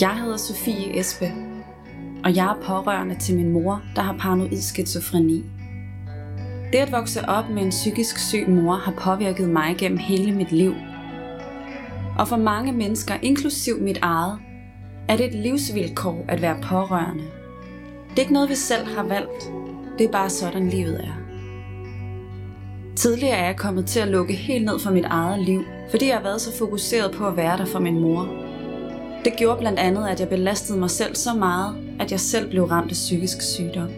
Jeg hedder Sofie Espe, og jeg er pårørende til min mor, der har paranoid skizofreni. Det at vokse op med en psykisk syg mor har påvirket mig gennem hele mit liv. Og for mange mennesker, inklusiv mit eget, er det et livsvilkår at være pårørende. Det er ikke noget, vi selv har valgt. Det er bare sådan, livet er. Tidligere er jeg kommet til at lukke helt ned for mit eget liv, fordi jeg har været så fokuseret på at være der for min mor. Det gjorde blandt andet, at jeg belastede mig selv så meget, at jeg selv blev ramt af psykisk sygdom.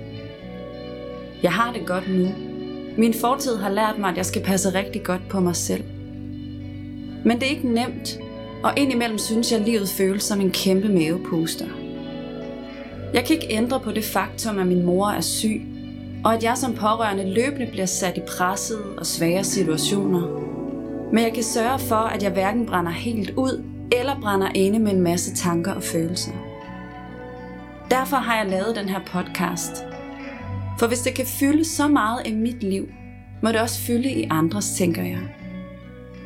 Jeg har det godt nu. Min fortid har lært mig, at jeg skal passe rigtig godt på mig selv. Men det er ikke nemt, og indimellem synes jeg, at livet føles som en kæmpe mavepuster. Jeg kan ikke ændre på det faktum, at min mor er syg, og at jeg som pårørende løbende bliver sat i pressede og svære situationer. Men jeg kan sørge for, at jeg hverken brænder helt ud, eller brænder inde med en masse tanker og følelser. Derfor har jeg lavet den her podcast. For hvis det kan fylde så meget i mit liv, må det også fylde i andres, tænker jeg.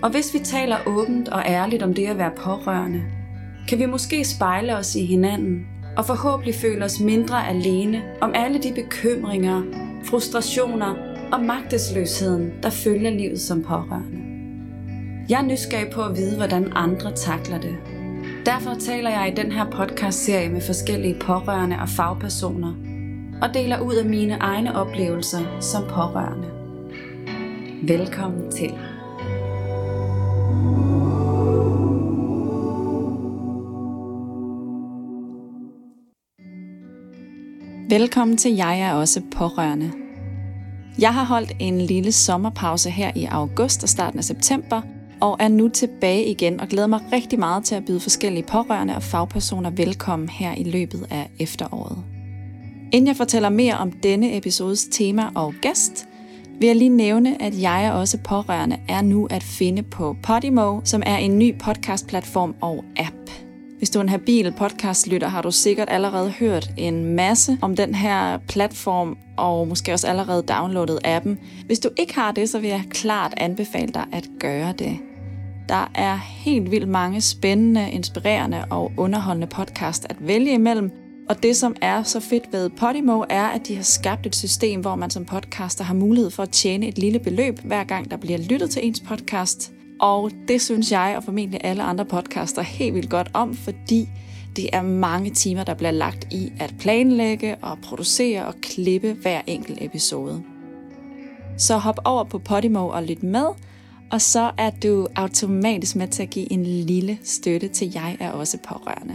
Og hvis vi taler åbent og ærligt om det at være pårørende, kan vi måske spejle os i hinanden og forhåbentlig føle os mindre alene om alle de bekymringer, frustrationer og magtesløsheden, der følger livet som pårørende. Jeg er nysgerrig på at vide, hvordan andre takler det. Derfor taler jeg i den her podcast-serie med forskellige pårørende og fagpersoner, og deler ud af mine egne oplevelser som pårørende. Velkommen til. Velkommen til Jeg er også pårørende. Jeg har holdt en lille sommerpause her i august og starten af september, og er nu tilbage igen og glæder mig rigtig meget til at byde forskellige pårørende og fagpersoner velkommen her i løbet af efteråret. Inden jeg fortæller mere om denne episodes tema og gæst, vil jeg lige nævne, at jeg og også pårørende er nu at finde på Podimo, som er en ny podcastplatform og app. Hvis du er en habil podcastlytter, har du sikkert allerede hørt en masse om den her platform, og måske også allerede downloadet appen. Hvis du ikke har det, så vil jeg klart anbefale dig at gøre det. Der er helt vildt mange spændende, inspirerende og underholdende podcast at vælge imellem, og det, som er så fedt ved Podimo, er, at de har skabt et system, hvor man som podcaster har mulighed for at tjene et lille beløb, hver gang der bliver lyttet til ens podcast. Og det synes jeg og formentlig alle andre podcaster helt vildt godt om, fordi det er mange timer, der bliver lagt i at planlægge og producere og klippe hver enkelt episode. Så hop over på Podimo og lyt med, og så er du automatisk med til at give en lille støtte til Jeg er også pårørende.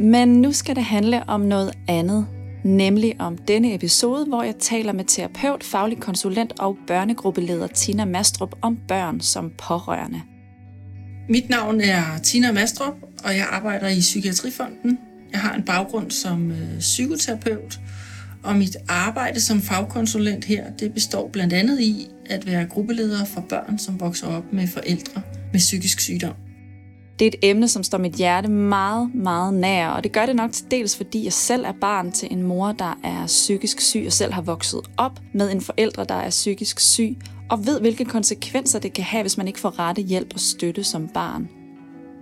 Men nu skal det handle om noget andet, nemlig om denne episode, hvor jeg taler med terapeut, faglig konsulent og børnegruppeleder Tina Mastrup om børn som pårørende. Mit navn er Tina Mastrup, og jeg arbejder i Psykiatrifonden. Jeg har en baggrund som øh, psykoterapeut, og mit arbejde som fagkonsulent her, det består blandt andet i at være gruppeleder for børn, som vokser op med forældre med psykisk sygdom. Det er et emne, som står mit hjerte meget, meget nær, og det gør det nok til dels, fordi jeg selv er barn til en mor, der er psykisk syg, og selv har vokset op med en forælder, der er psykisk syg, og ved, hvilke konsekvenser det kan have, hvis man ikke får rette hjælp og støtte som barn.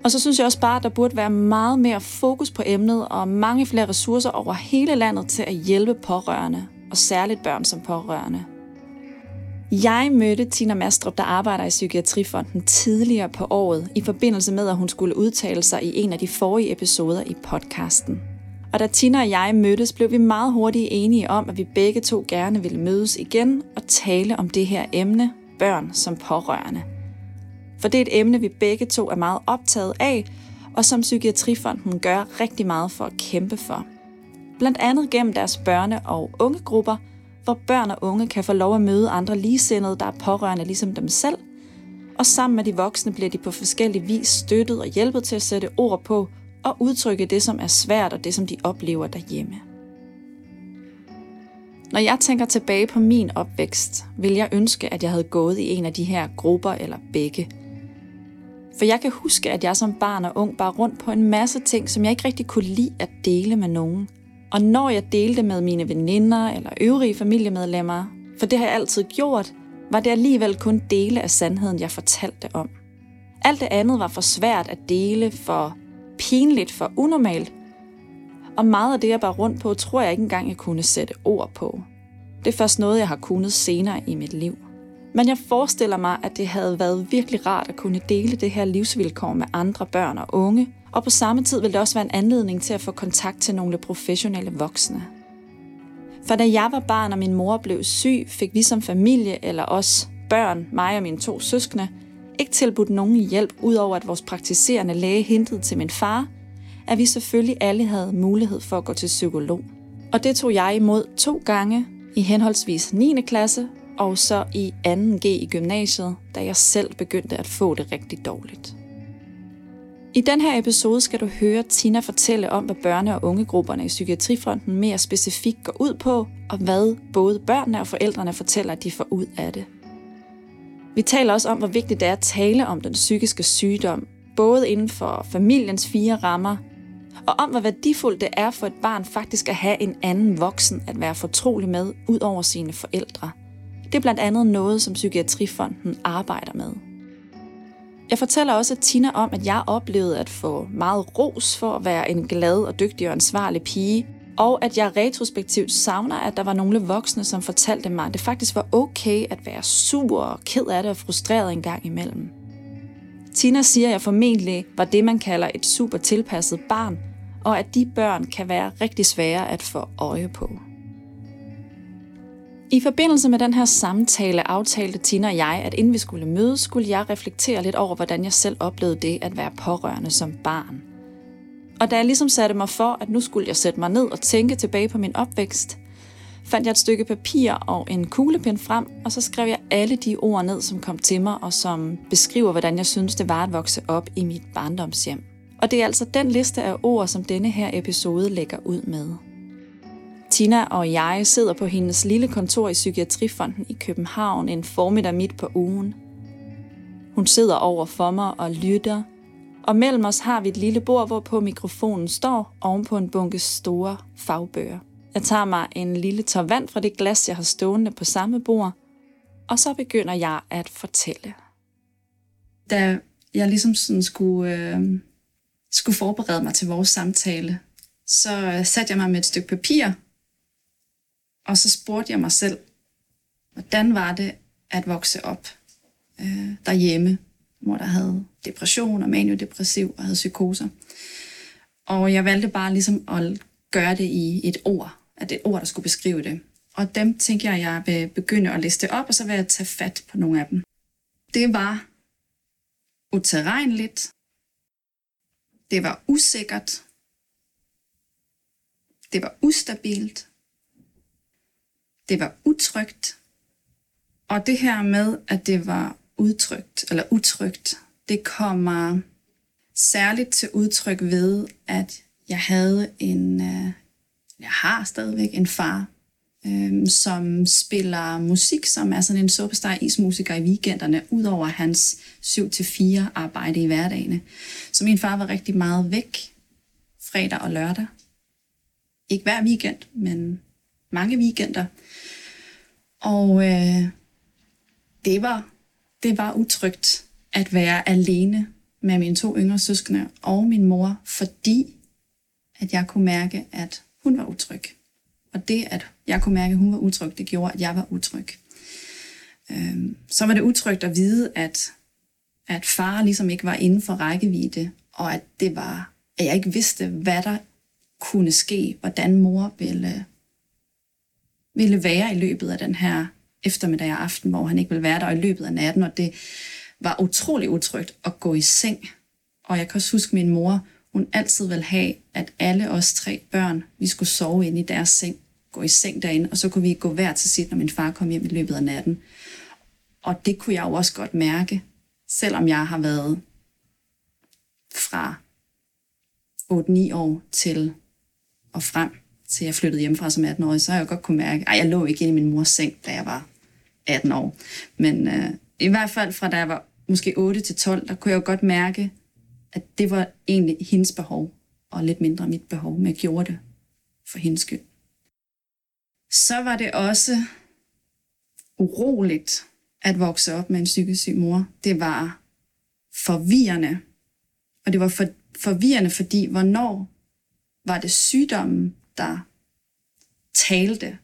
Og så synes jeg også bare, at der burde være meget mere fokus på emnet, og mange flere ressourcer over hele landet til at hjælpe pårørende, og særligt børn som pårørende. Jeg mødte Tina Mastrup, der arbejder i Psykiatrifonden tidligere på året, i forbindelse med, at hun skulle udtale sig i en af de forrige episoder i podcasten. Og da Tina og jeg mødtes, blev vi meget hurtigt enige om, at vi begge to gerne ville mødes igen og tale om det her emne, børn som pårørende. For det er et emne, vi begge to er meget optaget af, og som Psykiatrifonden gør rigtig meget for at kæmpe for. Blandt andet gennem deres børne- og ungegrupper – hvor børn og unge kan få lov at møde andre ligesindede, der er pårørende ligesom dem selv, og sammen med de voksne bliver de på forskellige vis støttet og hjælpet til at sætte ord på og udtrykke det, som er svært og det, som de oplever derhjemme. Når jeg tænker tilbage på min opvækst, vil jeg ønske, at jeg havde gået i en af de her grupper eller begge. For jeg kan huske, at jeg som barn og ung bare rundt på en masse ting, som jeg ikke rigtig kunne lide at dele med nogen – og når jeg delte med mine veninder eller øvrige familiemedlemmer, for det har jeg altid gjort, var det alligevel kun dele af sandheden, jeg fortalte om. Alt det andet var for svært at dele, for pinligt for unormalt. Og meget af det, jeg bar rundt på, tror jeg ikke engang, jeg kunne sætte ord på. Det er først noget, jeg har kunnet senere i mit liv. Men jeg forestiller mig, at det havde været virkelig rart at kunne dele det her livsvilkår med andre børn og unge, og på samme tid ville det også være en anledning til at få kontakt til nogle professionelle voksne. For da jeg var barn og min mor blev syg, fik vi som familie eller os børn, mig og mine to søskende, ikke tilbudt nogen hjælp, udover at vores praktiserende læge hintede til min far, at vi selvfølgelig alle havde mulighed for at gå til psykolog. Og det tog jeg imod to gange i henholdsvis 9. klasse og så i 2G i gymnasiet, da jeg selv begyndte at få det rigtig dårligt. I den her episode skal du høre Tina fortælle om, hvad børne- og ungegrupperne i Psykiatrifronten mere specifikt går ud på, og hvad både børnene og forældrene fortæller, at de får ud af det. Vi taler også om, hvor vigtigt det er at tale om den psykiske sygdom, både inden for familiens fire rammer, og om hvor værdifuldt det er for et barn faktisk at have en anden voksen at være fortrolig med, ud over sine forældre. Det er blandt andet noget, som Psykiatrifonden arbejder med. Jeg fortæller også Tina om, at jeg oplevede at få meget ros for at være en glad og dygtig og ansvarlig pige, og at jeg retrospektivt savner, at der var nogle voksne, som fortalte mig, at det faktisk var okay at være sur og ked af det og frustreret en gang imellem. Tina siger, at jeg formentlig var det, man kalder et super tilpasset barn, og at de børn kan være rigtig svære at få øje på. I forbindelse med den her samtale aftalte Tina og jeg, at inden vi skulle mødes, skulle jeg reflektere lidt over, hvordan jeg selv oplevede det at være pårørende som barn. Og da jeg ligesom satte mig for, at nu skulle jeg sætte mig ned og tænke tilbage på min opvækst, fandt jeg et stykke papir og en kuglepen frem, og så skrev jeg alle de ord ned, som kom til mig, og som beskriver, hvordan jeg synes, det var at vokse op i mit barndomshjem. Og det er altså den liste af ord, som denne her episode lægger ud med. Tina og jeg sidder på hendes lille kontor i Psykiatrifonden i København en formiddag midt på ugen. Hun sidder over for mig og lytter, og mellem os har vi et lille bord, hvor på mikrofonen står oven på en bunke store fagbøger. Jeg tager mig en lille tår vand fra det glas, jeg har stående på samme bord, og så begynder jeg at fortælle. Da jeg ligesom sådan skulle, øh, skulle forberede mig til vores samtale, så satte jeg mig med et stykke papir og så spurgte jeg mig selv, hvordan var det at vokse op øh, derhjemme, hvor der havde depression og maniodepressiv og havde psykoser. Og jeg valgte bare ligesom at gøre det i et ord, at det et ord, der skulle beskrive det. Og dem tænker jeg, jeg vil begynde at liste op, og så vil jeg tage fat på nogle af dem. Det var uterrenligt. Det var usikkert. Det var ustabilt det var utrygt. Og det her med, at det var udtrykt, eller utrygt, det kommer særligt til udtryk ved, at jeg havde en, øh, jeg har stadigvæk en far, øh, som spiller musik, som er sådan en superstar ismusiker i weekenderne, udover hans 7-4 arbejde i hverdagene. Så min far var rigtig meget væk fredag og lørdag. Ikke hver weekend, men mange weekender. Og øh, det, var, det var utrygt at være alene med mine to yngre søskende og min mor, fordi at jeg kunne mærke, at hun var utryg. Og det, at jeg kunne mærke, at hun var utryg, det gjorde, at jeg var utryg. Øh, så var det utrygt at vide, at, at far ligesom ikke var inden for rækkevidde, og at det var, at jeg ikke vidste, hvad der kunne ske, hvordan mor ville ville være i løbet af den her eftermiddag og aften, hvor han ikke ville være der, og i løbet af natten, og det var utrolig utrygt at gå i seng. Og jeg kan også huske min mor, hun altid ville have, at alle os tre børn, vi skulle sove inde i deres seng, gå i seng derinde, og så kunne vi gå hver til sit, når min far kom hjem i løbet af natten. Og det kunne jeg jo også godt mærke, selvom jeg har været fra 8-9 år til og frem til jeg flyttede hjemmefra som 18-årig, så har jeg godt kunne mærke, at jeg lå ikke inde i min mors seng, da jeg var 18 år. Men øh, i hvert fald fra da jeg var måske 8 til 12, der kunne jeg jo godt mærke, at det var egentlig hendes behov, og lidt mindre mit behov, men jeg gjorde det for hendes skyld. Så var det også uroligt at vokse op med en psykisk syg mor. Det var forvirrende, og det var for, forvirrende, fordi hvornår var det sygdommen, der talte,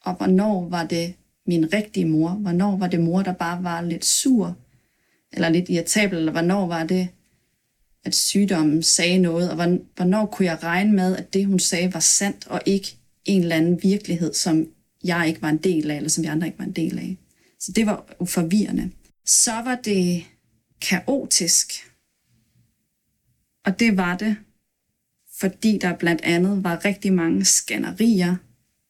og hvornår var det min rigtige mor? Hvornår var det mor, der bare var lidt sur, eller lidt irritabel, eller hvornår var det, at sygdommen sagde noget, og hvornår kunne jeg regne med, at det, hun sagde, var sandt, og ikke en eller anden virkelighed, som jeg ikke var en del af, eller som vi andre ikke var en del af. Så det var forvirrende. Så var det kaotisk. Og det var det, fordi der blandt andet var rigtig mange skænderier,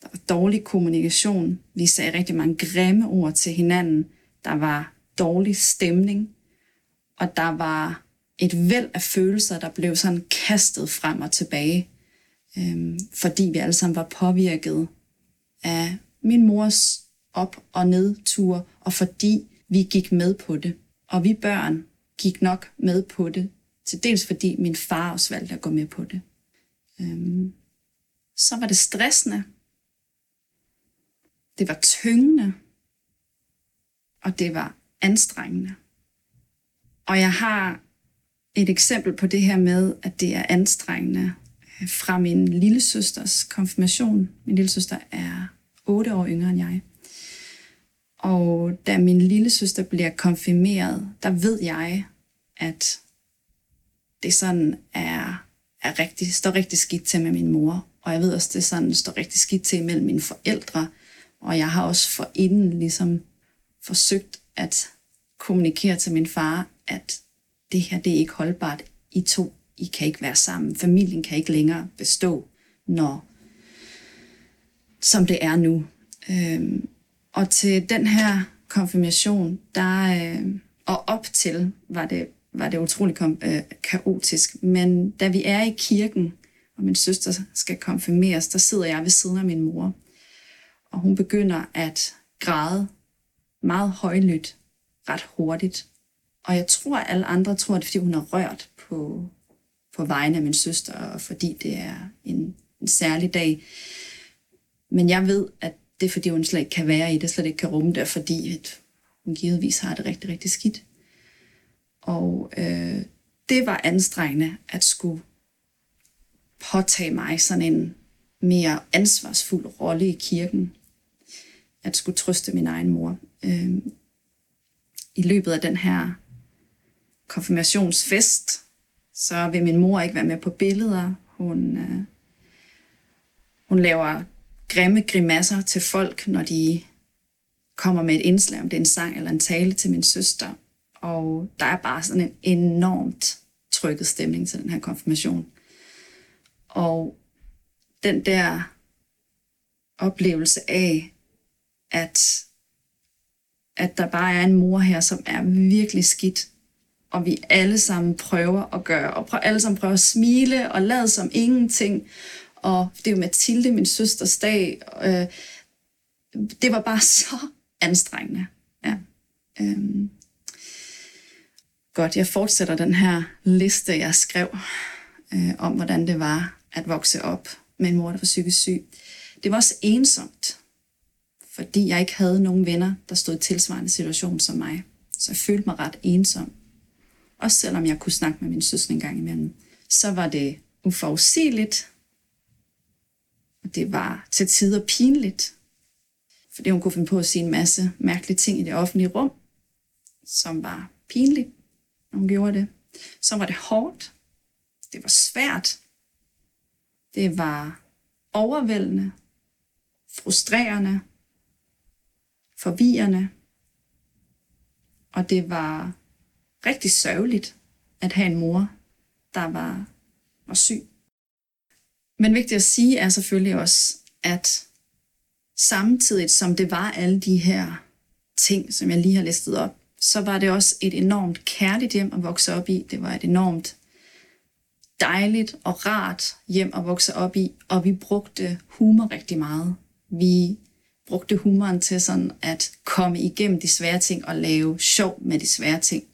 der var dårlig kommunikation, vi sagde rigtig mange grimme ord til hinanden, der var dårlig stemning, og der var et væld af følelser, der blev sådan kastet frem og tilbage, øhm, fordi vi alle sammen var påvirket af min mors op- og nedtur, og fordi vi gik med på det. Og vi børn gik nok med på det, til dels fordi min far også valgte at gå med på det. Øhm, så var det stressende. Det var tyngende. Og det var anstrengende. Og jeg har et eksempel på det her med, at det er anstrengende øh, fra min lille søsters konfirmation. Min lille søster er 8 år yngre end jeg. Og da min lille søster bliver konfirmeret, der ved jeg, at det sådan er, er rigtig, står rigtig skidt til med min mor. Og jeg ved også, det sådan står rigtig skidt til mellem mine forældre. Og jeg har også forinden ligesom forsøgt at kommunikere til min far, at det her det er ikke holdbart. I to, I kan ikke være sammen. Familien kan ikke længere bestå, når som det er nu. Øhm, og til den her konfirmation, der, øh, og op til, var det, var det utrolig kom, øh, kaotisk. Men da vi er i kirken, og min søster skal konfirmeres, der sidder jeg ved siden af min mor. Og hun begynder at græde meget højlydt, ret hurtigt. Og jeg tror, at alle andre tror, at det er, fordi hun har rørt på, på vegne af min søster, og fordi det er en, en særlig dag. Men jeg ved, at det er, fordi hun slet ikke kan være i det, slet ikke kan rumme det, fordi at hun givetvis har det rigtig, rigtig skidt. Og øh, det var anstrengende at skulle påtage mig sådan en mere ansvarsfuld rolle i kirken. At skulle trøste min egen mor. Øh, I løbet af den her konfirmationsfest, så vil min mor ikke være med på billeder. Hun, øh, hun laver grimme grimasser til folk, når de kommer med et indslag, om det er en sang eller en tale til min søster. Og der er bare sådan en enormt trykket stemning til den her konfirmation. Og den der oplevelse af, at, at der bare er en mor her, som er virkelig skidt, og vi alle sammen prøver at gøre, og prøver, alle sammen prøver at smile og lade som ingenting. Og det er jo Mathilde, min søsters dag. Øh, det var bare så anstrengende. Ja. Øhm. Godt, jeg fortsætter den her liste, jeg skrev øh, om, hvordan det var at vokse op med en mor, der var psykisk syg. Det var også ensomt, fordi jeg ikke havde nogen venner, der stod i tilsvarende situation som mig. Så jeg følte mig ret ensom. Også selvom jeg kunne snakke med min søster en gang imellem. Så var det uforudsigeligt. Og det var til tider pinligt. Fordi hun kunne finde på at sige en masse mærkelige ting i det offentlige rum, som var pinligt, hun gjorde det. Så var det hårdt. Det var svært. Det var overvældende, frustrerende, forvirrende. Og det var rigtig sørgeligt at have en mor, der var, var syg. Men vigtigt at sige er selvfølgelig også, at samtidig som det var alle de her ting, som jeg lige har listet op, så var det også et enormt kærligt hjem at vokse op i. Det var et enormt dejligt og rart hjem at vokse op i, og vi brugte humor rigtig meget. Vi brugte humoren til sådan at komme igennem de svære ting og lave sjov med de svære ting.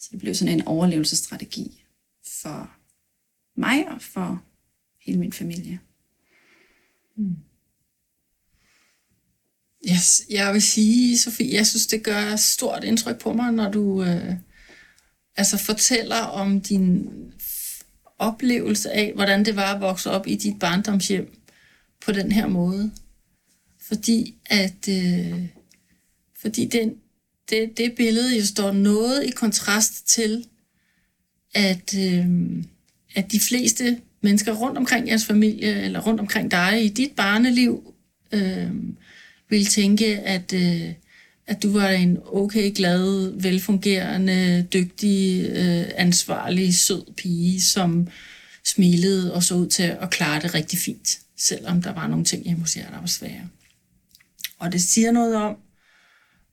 Så det blev sådan en overlevelsesstrategi for mig og for hele min familie. Mm. Yes, jeg vil sige, Sofie, jeg synes, det gør stort indtryk på mig, når du øh, altså fortæller om din oplevelse af, hvordan det var at vokse op i dit barndomshjem på den her måde. Fordi at øh, fordi den, det, det billede jo står noget i kontrast til, at, øh, at de fleste mennesker rundt omkring jeres familie, eller rundt omkring dig i dit barneliv, øh, vil tænke, at, øh, at du var en okay, glad, velfungerende, dygtig, øh, ansvarlig, sød pige, som smilede og så ud til at klare det rigtig fint, selvom der var nogle ting hjemme hos jer, der var svære. Og det siger noget om,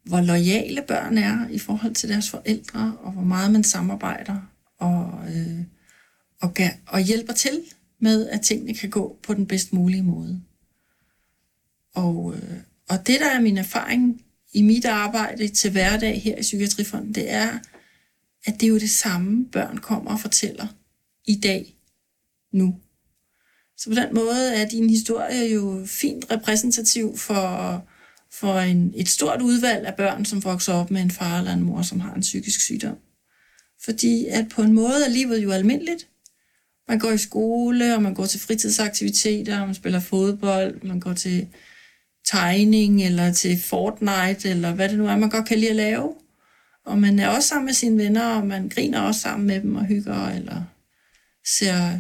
hvor lojale børn er i forhold til deres forældre, og hvor meget man samarbejder og, øh, og, og hjælper til med, at tingene kan gå på den bedst mulige måde. Og, øh, og det, der er min erfaring i mit arbejde til hverdag her i Psykiatrifonden, det er, at det er jo det samme, børn kommer og fortæller i dag, nu. Så på den måde er din historie jo fint repræsentativ for, for en, et stort udvalg af børn, som vokser op med en far eller en mor, som har en psykisk sygdom. Fordi at på en måde er livet jo almindeligt. Man går i skole, og man går til fritidsaktiviteter, og man spiller fodbold, man går til tegning, eller til Fortnite, eller hvad det nu er, man godt kan lide at lave. Og man er også sammen med sine venner, og man griner også sammen med dem og hygger, eller ser,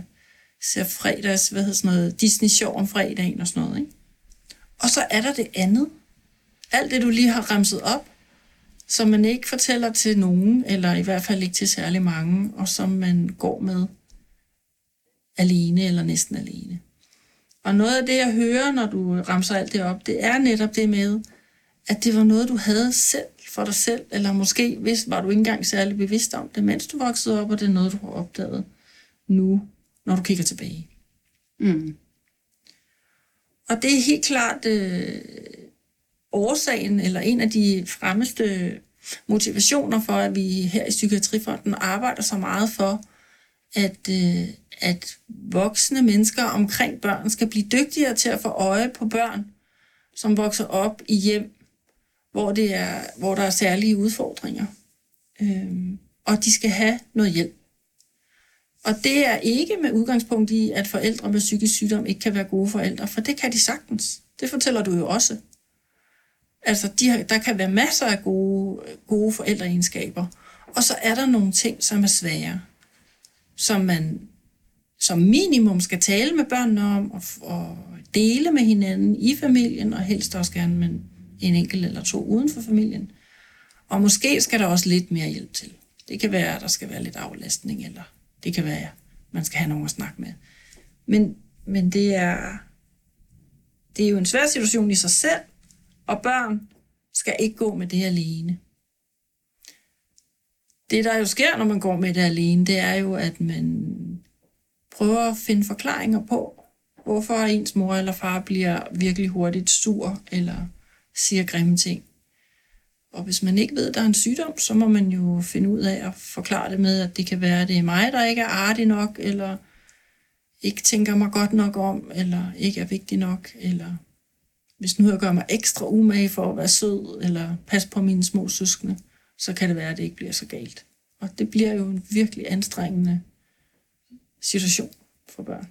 ser fredags, hvad hedder sådan noget, Disney-show om fredagen og sådan noget, ikke? Og så er der det andet. Alt det, du lige har remset op, som man ikke fortæller til nogen, eller i hvert fald ikke til særlig mange, og som man går med alene eller næsten alene. Og noget af det, jeg hører, når du ramser alt det op, det er netop det med, at det var noget, du havde selv for dig selv, eller måske hvis, var du ikke engang særlig bevidst om det, mens du voksede op, og det er noget, du har opdaget nu, når du kigger tilbage. Mm. Og det er helt klart øh, årsagen, eller en af de fremmeste motivationer for, at vi her i Psykiatrifonden arbejder så meget for, at, øh, at voksne mennesker omkring børn skal blive dygtigere til at få øje på børn, som vokser op i hjem, hvor, det er, hvor der er særlige udfordringer. Øhm, og de skal have noget hjælp. Og det er ikke med udgangspunkt i, at forældre med psykisk sygdom ikke kan være gode forældre, for det kan de sagtens. Det fortæller du jo også. Altså, de har, der kan være masser af gode, gode forældreegenskaber. Og så er der nogle ting, som er svære, som man som minimum skal tale med børnene om og, og dele med hinanden i familien, og helst også gerne med en enkelt eller to uden for familien. Og måske skal der også lidt mere hjælp til. Det kan være, at der skal være lidt aflastning, eller det kan være, at man skal have nogen at snakke med. Men, men det er, det er jo en svær situation i sig selv, og børn skal ikke gå med det alene. Det, der jo sker, når man går med det alene, det er jo, at man prøver at finde forklaringer på, hvorfor ens mor eller far bliver virkelig hurtigt sur, eller siger grimme ting. Og hvis man ikke ved, at der er en sygdom, så må man jo finde ud af at forklare det med, at det kan være, at det er mig, der ikke er artig nok, eller ikke tænker mig godt nok om, eller ikke er vigtig nok, eller hvis nu jeg gør mig ekstra umage for at være sød, eller passe på mine små søskende, så kan det være, at det ikke bliver så galt. Og det bliver jo en virkelig anstrengende situation for børn,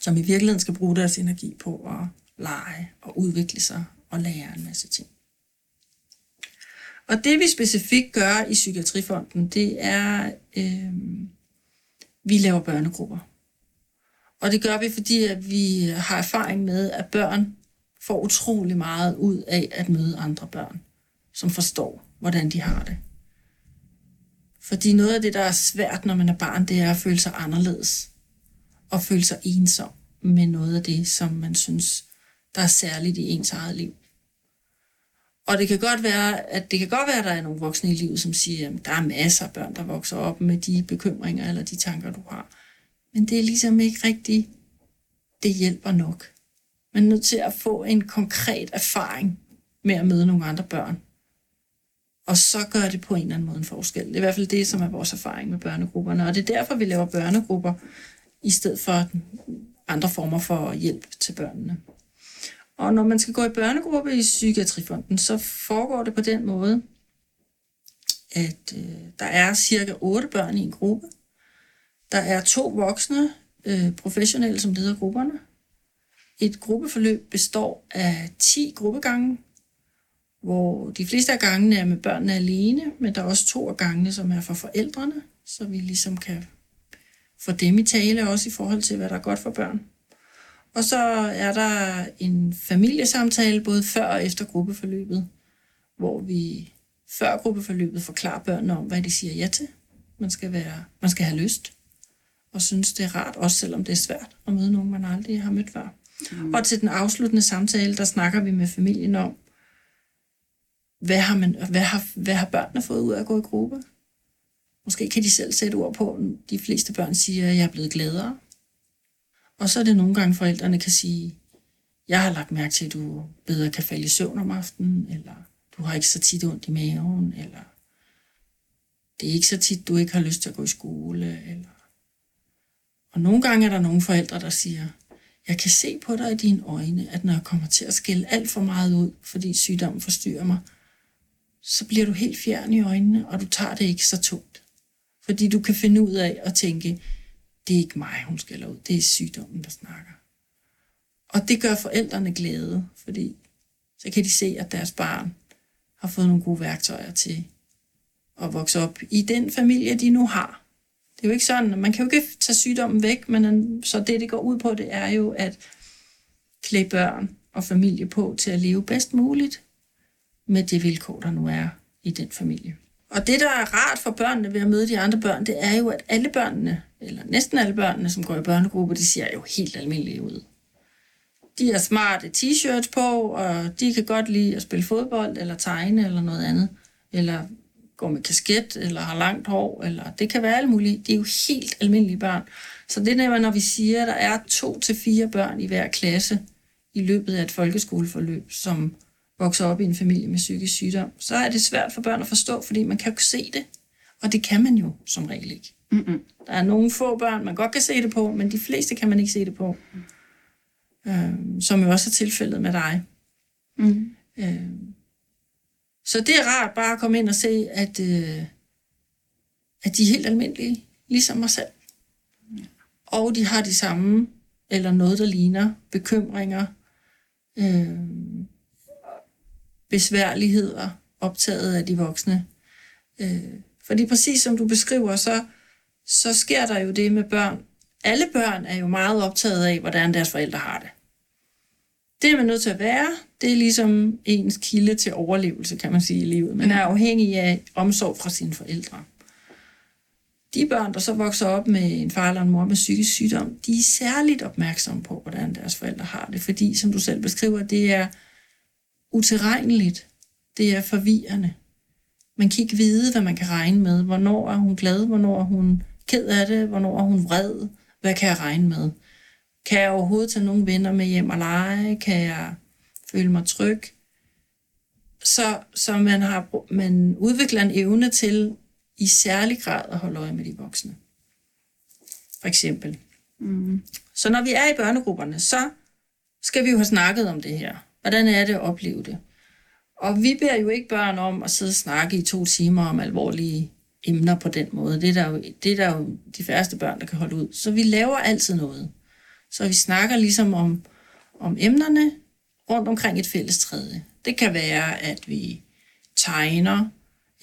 som i virkeligheden skal bruge deres energi på at lege og udvikle sig og lære en masse ting. Og det vi specifikt gør i Psykiatrifonden, det er, øh, vi laver børnegrupper. Og det gør vi, fordi at vi har erfaring med, at børn får utrolig meget ud af at møde andre børn, som forstår, hvordan de har det. Fordi noget af det, der er svært, når man er barn, det er at føle sig anderledes. Og føle sig ensom med noget af det, som man synes, der er særligt i ens eget liv. Og det kan godt være, at det kan godt være, at der er nogle voksne i livet, som siger, at der er masser af børn, der vokser op med de bekymringer eller de tanker, du har. Men det er ligesom ikke rigtigt, det hjælper nok. Man er nødt til at få en konkret erfaring med at møde nogle andre børn. Og så gør det på en eller anden måde en forskel. Det er i hvert fald det, som er vores erfaring med børnegrupperne. Og det er derfor, vi laver børnegrupper, i stedet for andre former for hjælp til børnene. Og når man skal gå i børnegruppe i Psykiatrifonden, så foregår det på den måde, at øh, der er cirka otte børn i en gruppe. Der er to voksne øh, professionelle, som leder grupperne. Et gruppeforløb består af 10 gruppegange, hvor de fleste af gangene er med børnene alene, men der er også to af gangene, som er for forældrene, så vi ligesom kan få dem i tale også i forhold til, hvad der er godt for børn. Og så er der en familiesamtale både før og efter gruppeforløbet, hvor vi før gruppeforløbet forklarer børnene om, hvad de siger ja til. Man skal, være, man skal have lyst og synes, det er rart, også selvom det er svært at møde nogen, man aldrig har mødt før. Mm. Og til den afsluttende samtale, der snakker vi med familien om, hvad har, man, hvad har, hvad har børnene fået ud af at gå i gruppe? Måske kan de selv sætte ord på, de fleste børn siger, at jeg er blevet gladere. Og så er det nogle gange, forældrene kan sige, jeg har lagt mærke til, at du bedre kan falde i søvn om aftenen, eller du har ikke så tit ondt i maven, eller det er ikke så tit, du ikke har lyst til at gå i skole. Eller... Og nogle gange er der nogle forældre, der siger, jeg kan se på dig i dine øjne, at når jeg kommer til at skælde alt for meget ud, fordi sygdommen forstyrrer mig, så bliver du helt fjern i øjnene, og du tager det ikke så tungt. Fordi du kan finde ud af at tænke, det er ikke mig, hun skal ud, det er sygdommen, der snakker. Og det gør forældrene glæde, fordi så kan de se, at deres barn har fået nogle gode værktøjer til at vokse op i den familie, de nu har. Det er jo ikke sådan, man kan jo ikke tage sygdommen væk, men så det, det går ud på, det er jo at klæde børn og familie på til at leve bedst muligt med det vilkår, der nu er i den familie. Og det, der er rart for børnene ved at møde de andre børn, det er jo, at alle børnene, eller næsten alle børnene, som går i børnegruppe, de ser jo helt almindelige ud. De har smarte t-shirts på, og de kan godt lide at spille fodbold, eller tegne, eller noget andet. Eller gå med kasket, eller har langt hår, eller det kan være alt muligt. Det er jo helt almindelige børn. Så det er, når vi siger, at der er to til fire børn i hver klasse i løbet af et folkeskoleforløb, som vokser op i en familie med psykisk sygdom, så er det svært for børn at forstå, fordi man kan jo ikke se det. Og det kan man jo som regel ikke. Mm-mm. Der er nogle få børn, man godt kan se det på, men de fleste kan man ikke se det på. Mm. Øhm, som jo også er tilfældet med dig. Mm. Øhm, så det er rart bare at komme ind og se, at, øh, at de er helt almindelige, ligesom mig selv. Og de har de samme, eller noget, der ligner, bekymringer, øh, besværligheder optaget af de voksne. Øh, fordi præcis som du beskriver, så, så sker der jo det med børn. Alle børn er jo meget optaget af, hvordan deres forældre har det. Det er man nødt til at være. Det er ligesom ens kilde til overlevelse, kan man sige, i livet. Man er afhængig af omsorg fra sine forældre. De børn, der så vokser op med en far eller en mor med psykisk sygdom, de er særligt opmærksomme på, hvordan deres forældre har det. Fordi, som du selv beskriver, det er utilregneligt. Det er forvirrende. Man kan ikke vide, hvad man kan regne med. Hvornår er hun glad? Hvornår er hun ked af det? Hvornår er hun vred? Hvad kan jeg regne med? Kan jeg overhovedet tage nogle venner med hjem og lege? Kan jeg føle mig tryg? Så, så man, har, man udvikler en evne til i særlig grad at holde øje med de voksne. For eksempel. Mm. Så når vi er i børnegrupperne, så skal vi jo have snakket om det her. Hvordan er det at opleve det? Og vi beder jo ikke børn om at sidde og snakke i to timer om alvorlige emner på den måde. Det er der jo, det er der jo de færreste børn, der kan holde ud. Så vi laver altid noget. Så vi snakker ligesom om, om emnerne rundt omkring et fælles træde. Det kan være, at vi tegner,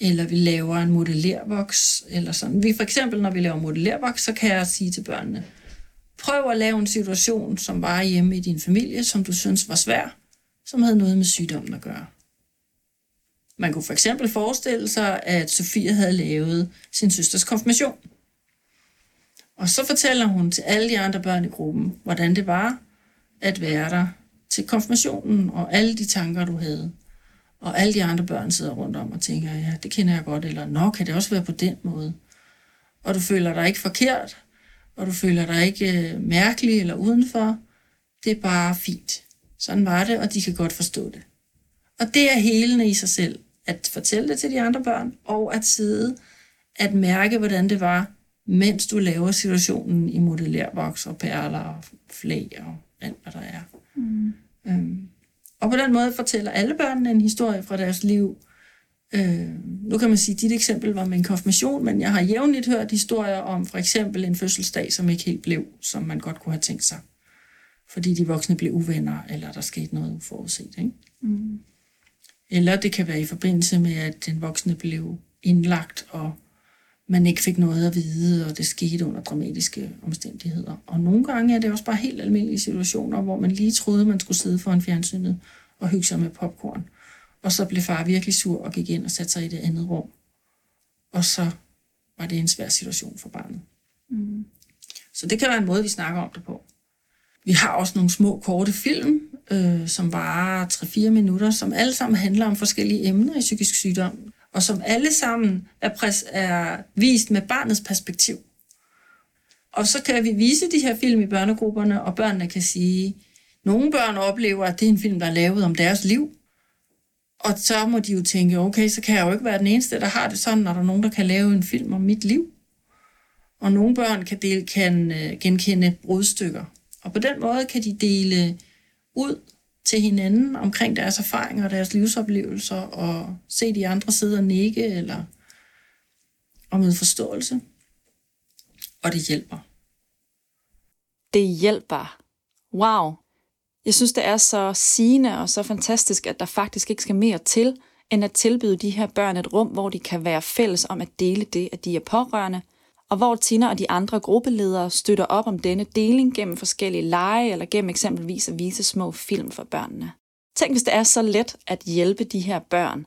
eller vi laver en modellervoks, eller sådan. Vi, for eksempel, når vi laver modellervoks, så kan jeg sige til børnene, prøv at lave en situation, som var hjemme i din familie, som du synes var svær, som havde noget med sygdommen at gøre. Man kunne for eksempel forestille sig, at Sofie havde lavet sin søsters konfirmation. Og så fortæller hun til alle de andre børn i gruppen, hvordan det var at være der til konfirmationen, og alle de tanker, du havde. Og alle de andre børn sidder rundt om og tænker, ja, det kender jeg godt, eller nå, kan det også være på den måde? Og du føler dig ikke forkert, og du føler dig ikke øh, mærkelig eller udenfor. Det er bare fint. Sådan var det, og de kan godt forstå det. Og det er helende i sig selv, at fortælle det til de andre børn, og at sidde, at mærke, hvordan det var, mens du laver situationen i modellervoks og perler og flag og alt, hvad der er. Mm. Øhm, og på den måde fortæller alle børnene en historie fra deres liv. Øh, Nu kan man sige, at dit eksempel var med en konfirmation, men jeg har jævnligt hørt historier om for eksempel en fødselsdag, som ikke helt blev, som man godt kunne have tænkt sig. Fordi de voksne blev uvenner, eller der skete noget uforudset. Ikke? Mm. Eller det kan være i forbindelse med, at den voksne blev indlagt, og man ikke fik noget at vide, og det skete under dramatiske omstændigheder. Og nogle gange er det også bare helt almindelige situationer, hvor man lige troede, man skulle sidde foran fjernsynet og hygge sig med popcorn. Og så blev far virkelig sur og gik ind og satte sig i det andet rum. Og så var det en svær situation for barnet. Mm. Så det kan være en måde, vi snakker om det på. Vi har også nogle små, korte film, øh, som varer 3-4 minutter, som alle sammen handler om forskellige emner i psykisk sygdom, og som alle sammen er, præs- er vist med barnets perspektiv. Og så kan vi vise de her film i børnegrupperne, og børnene kan sige, nogle børn oplever, at det er en film, der er lavet om deres liv, og så må de jo tænke, okay, så kan jeg jo ikke være den eneste, der har det sådan, når der er nogen, der kan lave en film om mit liv. Og nogle børn kan, dele, kan øh, genkende brudstykker. Og på den måde kan de dele ud til hinanden omkring deres erfaringer og deres livsoplevelser, og se de andre sidde og nikke, eller og med forståelse. Og det hjælper. Det hjælper. Wow. Jeg synes, det er så sigende og så fantastisk, at der faktisk ikke skal mere til, end at tilbyde de her børn et rum, hvor de kan være fælles om at dele det, at de er pårørende, og hvor Tina og de andre gruppeledere støtter op om denne deling gennem forskellige lege eller gennem eksempelvis at vise små film for børnene. Tænk, hvis det er så let at hjælpe de her børn.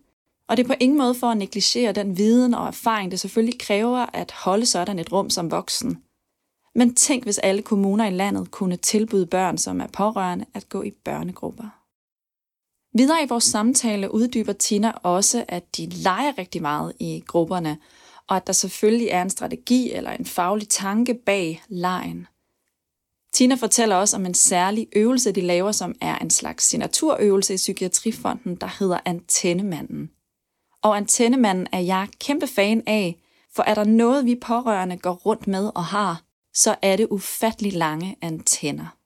Og det er på ingen måde for at negligere den viden og erfaring, det selvfølgelig kræver at holde sådan et rum som voksen. Men tænk, hvis alle kommuner i landet kunne tilbyde børn, som er pårørende, at gå i børnegrupper. Videre i vores samtale uddyber Tina også, at de leger rigtig meget i grupperne, og at der selvfølgelig er en strategi eller en faglig tanke bag lejen. Tina fortæller også om en særlig øvelse, de laver, som er en slags signaturøvelse i Psykiatrifonden, der hedder Antennemanden. Og Antennemanden er jeg kæmpe fan af, for er der noget, vi pårørende går rundt med og har, så er det ufattelig lange antenner.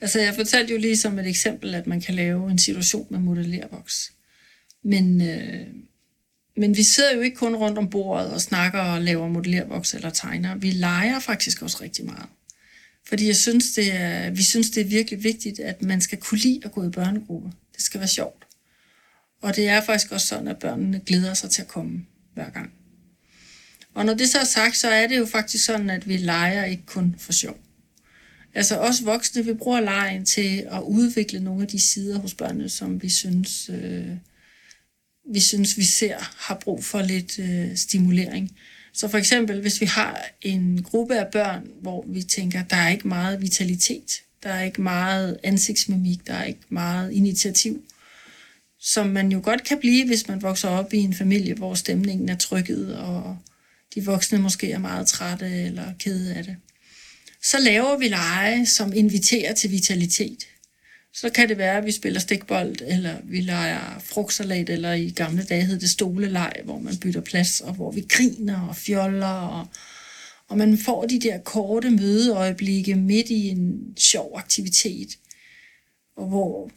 Altså, jeg fortalte jo lige som et eksempel, at man kan lave en situation med modellerboks. Men, øh, men vi sidder jo ikke kun rundt om bordet og snakker og laver modellervoks eller tegner. Vi leger faktisk også rigtig meget. Fordi jeg synes, det er, vi synes, det er virkelig vigtigt, at man skal kunne lide at gå i børnegruppe. Det skal være sjovt. Og det er faktisk også sådan, at børnene glæder sig til at komme hver gang. Og når det så er sagt, så er det jo faktisk sådan, at vi leger ikke kun for sjov. Altså os voksne, vi bruger lejen til at udvikle nogle af de sider hos børnene, som vi synes, øh, vi synes, vi ser har brug for lidt øh, stimulering. Så for eksempel, hvis vi har en gruppe af børn, hvor vi tænker, der er ikke meget vitalitet, der er ikke meget ansigtsmimik, der er ikke meget initiativ, som man jo godt kan blive, hvis man vokser op i en familie, hvor stemningen er trykket, og de voksne måske er meget trætte eller kede af det. Så laver vi lege, som inviterer til vitalitet. Så kan det være, at vi spiller stikbold, eller vi leger frugtsalat, eller i gamle dage hed det stoleleg, hvor man bytter plads, og hvor vi griner og fjoller, og, og man får de der korte mødeøjeblikke midt i en sjov aktivitet, og hvor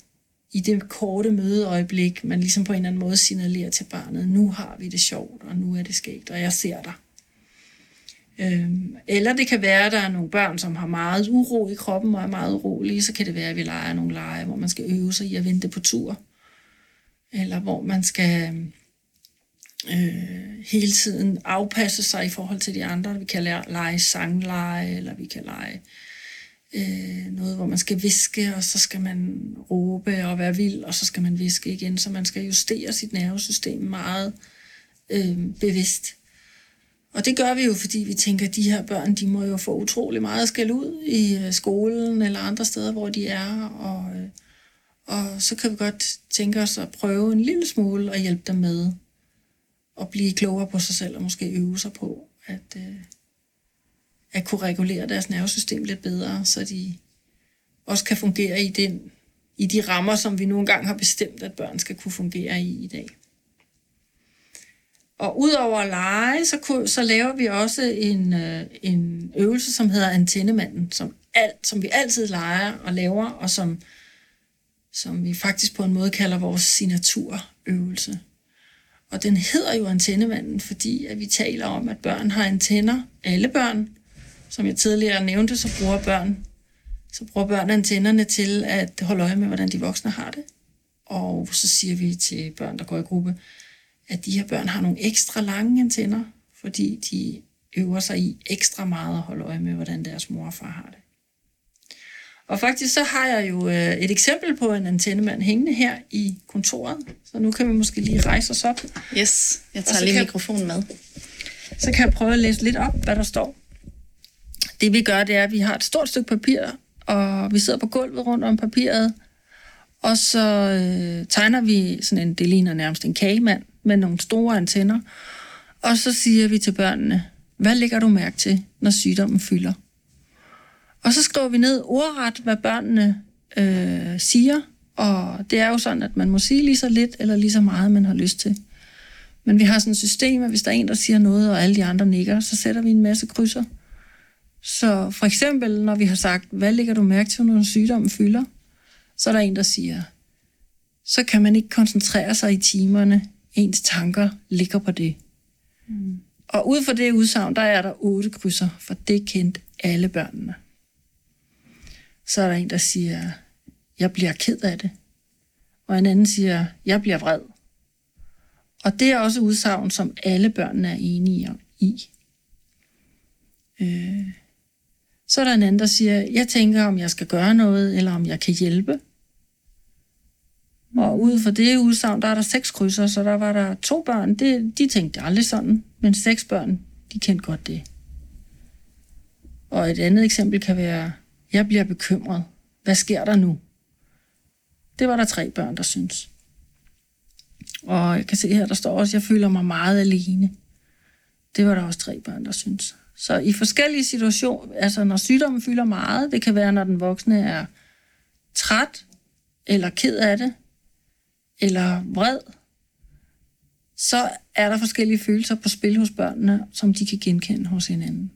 i det korte mødeøjeblik, man ligesom på en eller anden måde signalerer til barnet, nu har vi det sjovt, og nu er det sket, og jeg ser dig. Øhm, eller det kan være, at der er nogle børn, som har meget uro i kroppen og er meget urolige. Så kan det være, at vi leger nogle lege, hvor man skal øve sig i at vente på tur. Eller hvor man skal øh, hele tiden afpasse sig i forhold til de andre. Vi kan lege sangleje, eller vi kan lege øh, noget, hvor man skal viske, og så skal man råbe og være vild, og så skal man viske igen. Så man skal justere sit nervesystem meget øh, bevidst. Og det gør vi jo, fordi vi tænker, at de her børn, de må jo få utrolig meget skæld ud i øh, skolen eller andre steder, hvor de er. Og, øh, og så kan vi godt tænke os at prøve en lille smule at hjælpe dem med at blive klogere på sig selv og måske øve sig på at, øh, at kunne regulere deres nervesystem lidt bedre, så de også kan fungere i, den, i de rammer, som vi nogle engang har bestemt, at børn skal kunne fungere i i dag. Og udover at lege, så, så laver vi også en, øh, en øvelse, som hedder Antennemanden, som, alt, som vi altid leger og laver, og som, som vi faktisk på en måde kalder vores signaturøvelse. Og den hedder jo antennemanden, fordi at vi taler om, at børn har antenner. Alle børn. Som jeg tidligere nævnte, så bruger børn, så bruger børn antennerne til at holde øje med, hvordan de voksne har det. Og så siger vi til børn, der går i gruppe, at de her børn har nogle ekstra lange antenner, fordi de øver sig i ekstra meget at holde øje med, hvordan deres mor og far har det. Og faktisk så har jeg jo øh, et eksempel på en antennemand hængende her i kontoret, så nu kan vi måske lige rejse os op. Yes, jeg tager lige kan, mikrofonen med. Så kan jeg prøve at læse lidt op, hvad der står. Det vi gør, det er, at vi har et stort stykke papir, og vi sidder på gulvet rundt om papiret, og så øh, tegner vi sådan en, det ligner nærmest en kagemand med nogle store antenner, og så siger vi til børnene, hvad lægger du mærke til, når sygdommen fylder? Og så skriver vi ned ordret, hvad børnene øh, siger, og det er jo sådan, at man må sige lige så lidt eller lige så meget, man har lyst til. Men vi har sådan et system, at hvis der er en, der siger noget, og alle de andre nikker, så sætter vi en masse krydser. Så for eksempel, når vi har sagt, hvad lægger du mærke til, når sygdommen fylder? Så er der en, der siger, så kan man ikke koncentrere sig i timerne. Ens tanker ligger på det. Mm. Og ud fra det udsagn, der er der otte krydser, for det kendt alle børnene. Så er der en, der siger, jeg bliver ked af det. Og en anden siger, jeg bliver vred. Og det er også udsagn, som alle børnene er enige om i. Øh. Så er der en anden, der siger, jeg tænker, om jeg skal gøre noget, eller om jeg kan hjælpe. Og ud fra det udsagn, der er der seks krydser, så der var der to børn, det, de tænkte aldrig sådan, men seks børn, de kendte godt det. Og et andet eksempel kan være, jeg bliver bekymret. Hvad sker der nu? Det var der tre børn, der synes. Og jeg kan se her, der står også, jeg føler mig meget alene. Det var der også tre børn, der synes. Så i forskellige situationer, altså når sygdommen fylder meget, det kan være, når den voksne er træt, eller ked af det, eller vred, så er der forskellige følelser på spil hos børnene, som de kan genkende hos hinanden.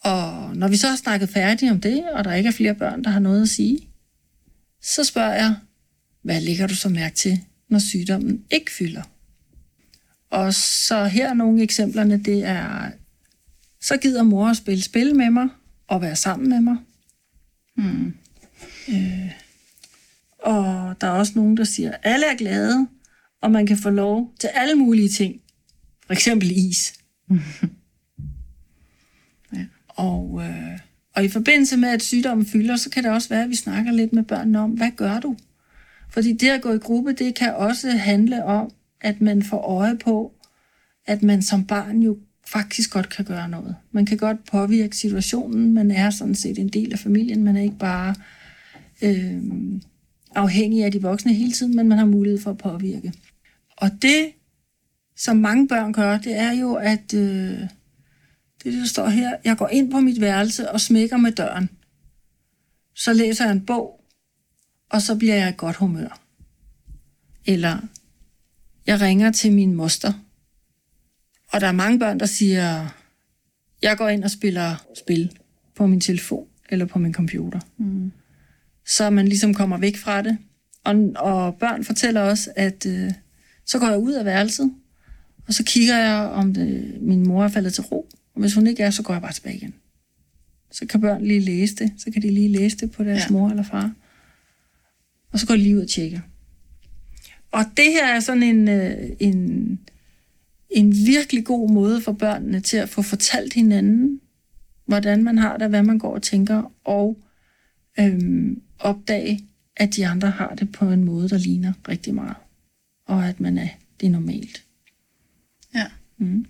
Og når vi så har snakket færdigt om det, og der ikke er flere børn, der har noget at sige, så spørger jeg, hvad ligger du så mærke til, når sygdommen ikke fylder? Og så her er nogle eksemplerne, det er, så gider mor at spille spil med mig, og være sammen med mig. Hmm. Øh, og der er også nogen, der siger, at alle er glade, og man kan få lov til alle mulige ting. For eksempel is. ja. og, øh, og i forbindelse med, at sygdommen fylder, så kan det også være, at vi snakker lidt med børnene om, hvad gør du? Fordi det at gå i gruppe, det kan også handle om, at man får øje på, at man som barn jo faktisk godt kan gøre noget. Man kan godt påvirke situationen. Man er sådan set en del af familien. Man er ikke bare øh, afhængig af de voksne hele tiden, men man har mulighed for at påvirke. Og det, som mange børn gør, det er jo, at øh, det, der står her, jeg går ind på mit værelse og smækker med døren. Så læser jeg en bog, og så bliver jeg i godt humør. Eller jeg ringer til min moster. Og der er mange børn, der siger, jeg går ind og spiller spil på min telefon eller på min computer. Mm. Så man ligesom kommer væk fra det. Og, og børn fortæller også, at øh, så går jeg ud af værelset, og så kigger jeg, om det, min mor er faldet til ro. Og hvis hun ikke er, så går jeg bare tilbage igen. Så kan børn lige læse det. Så kan de lige læse det på deres ja. mor eller far. Og så går de lige ud og tjekker. Og det her er sådan en, øh, en, en virkelig god måde for børnene til at få fortalt hinanden, hvordan man har det, hvad man går og tænker, og øhm, opdage, at de andre har det på en måde, der ligner rigtig meget. Og at man er, det er normalt. Ja. Mm.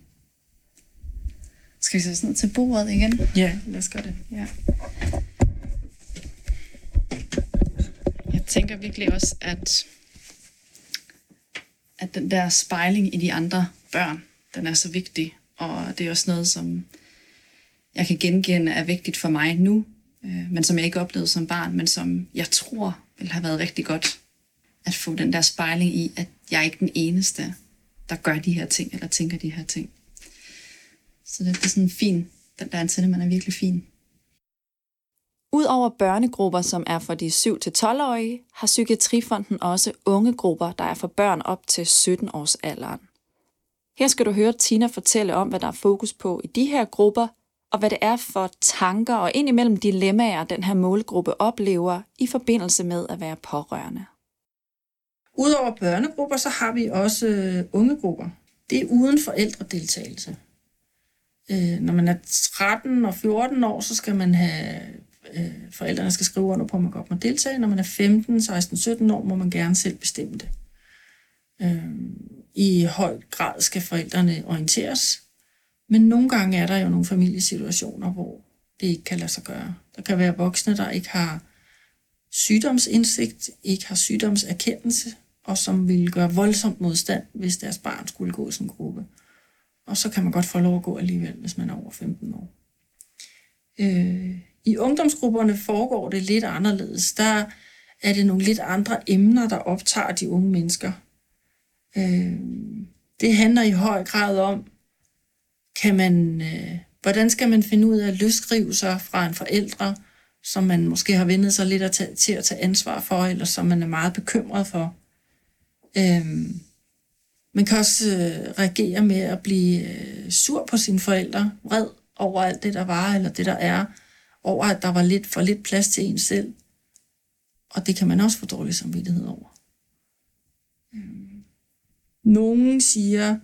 Skal vi så sådan til bordet igen? Ja, lad os gøre det. Ja. Jeg tænker virkelig også, at at den der spejling i de andre børn, den er så vigtig. Og det er også noget, som jeg kan genkende er vigtigt for mig nu, øh, men som jeg ikke oplevede som barn, men som jeg tror ville have været rigtig godt at få den der spejling i, at jeg er ikke den eneste, der gør de her ting, eller tænker de her ting. Så det, det er sådan fin, den der antenne, man er virkelig fin. Udover børnegrupper, som er for de 7-12-årige, har Psykiatrifonden også unge grupper, der er for børn op til 17 års alderen. Her skal du høre Tina fortælle om, hvad der er fokus på i de her grupper, og hvad det er for tanker og indimellem dilemmaer, den her målgruppe oplever i forbindelse med at være pårørende. Udover børnegrupper, så har vi også øh, ungegrupper. Det er uden forældredeltagelse. Øh, når man er 13 og 14 år, så skal man have øh, forældrene skal skrive under på, at man godt må deltage. Når man er 15, 16, 17 år, må man gerne selv bestemme det. Øh, I høj grad skal forældrene orienteres, men nogle gange er der jo nogle familiesituationer, hvor det ikke kan lade sig gøre. Der kan være voksne, der ikke har sygdomsindsigt, ikke har sygdomserkendelse, og som vil gøre voldsomt modstand, hvis deres barn skulle gå i sådan en gruppe. Og så kan man godt få lov at gå alligevel, hvis man er over 15 år. Øh, I ungdomsgrupperne foregår det lidt anderledes. Der er det nogle lidt andre emner, der optager de unge mennesker. Øh, det handler i høj grad om, kan man, øh, hvordan skal man finde ud af at løsskrive sig fra en forældre, som man måske har vendet sig lidt at tage, til at tage ansvar for, eller som man er meget bekymret for. Øhm, man kan også øh, reagere med at blive øh, sur på sine forældre, vred over alt det, der var, eller det, der er, over at der var lidt for lidt plads til en selv. Og det kan man også få dårlig samvittighed over. Øhm. Nogen siger,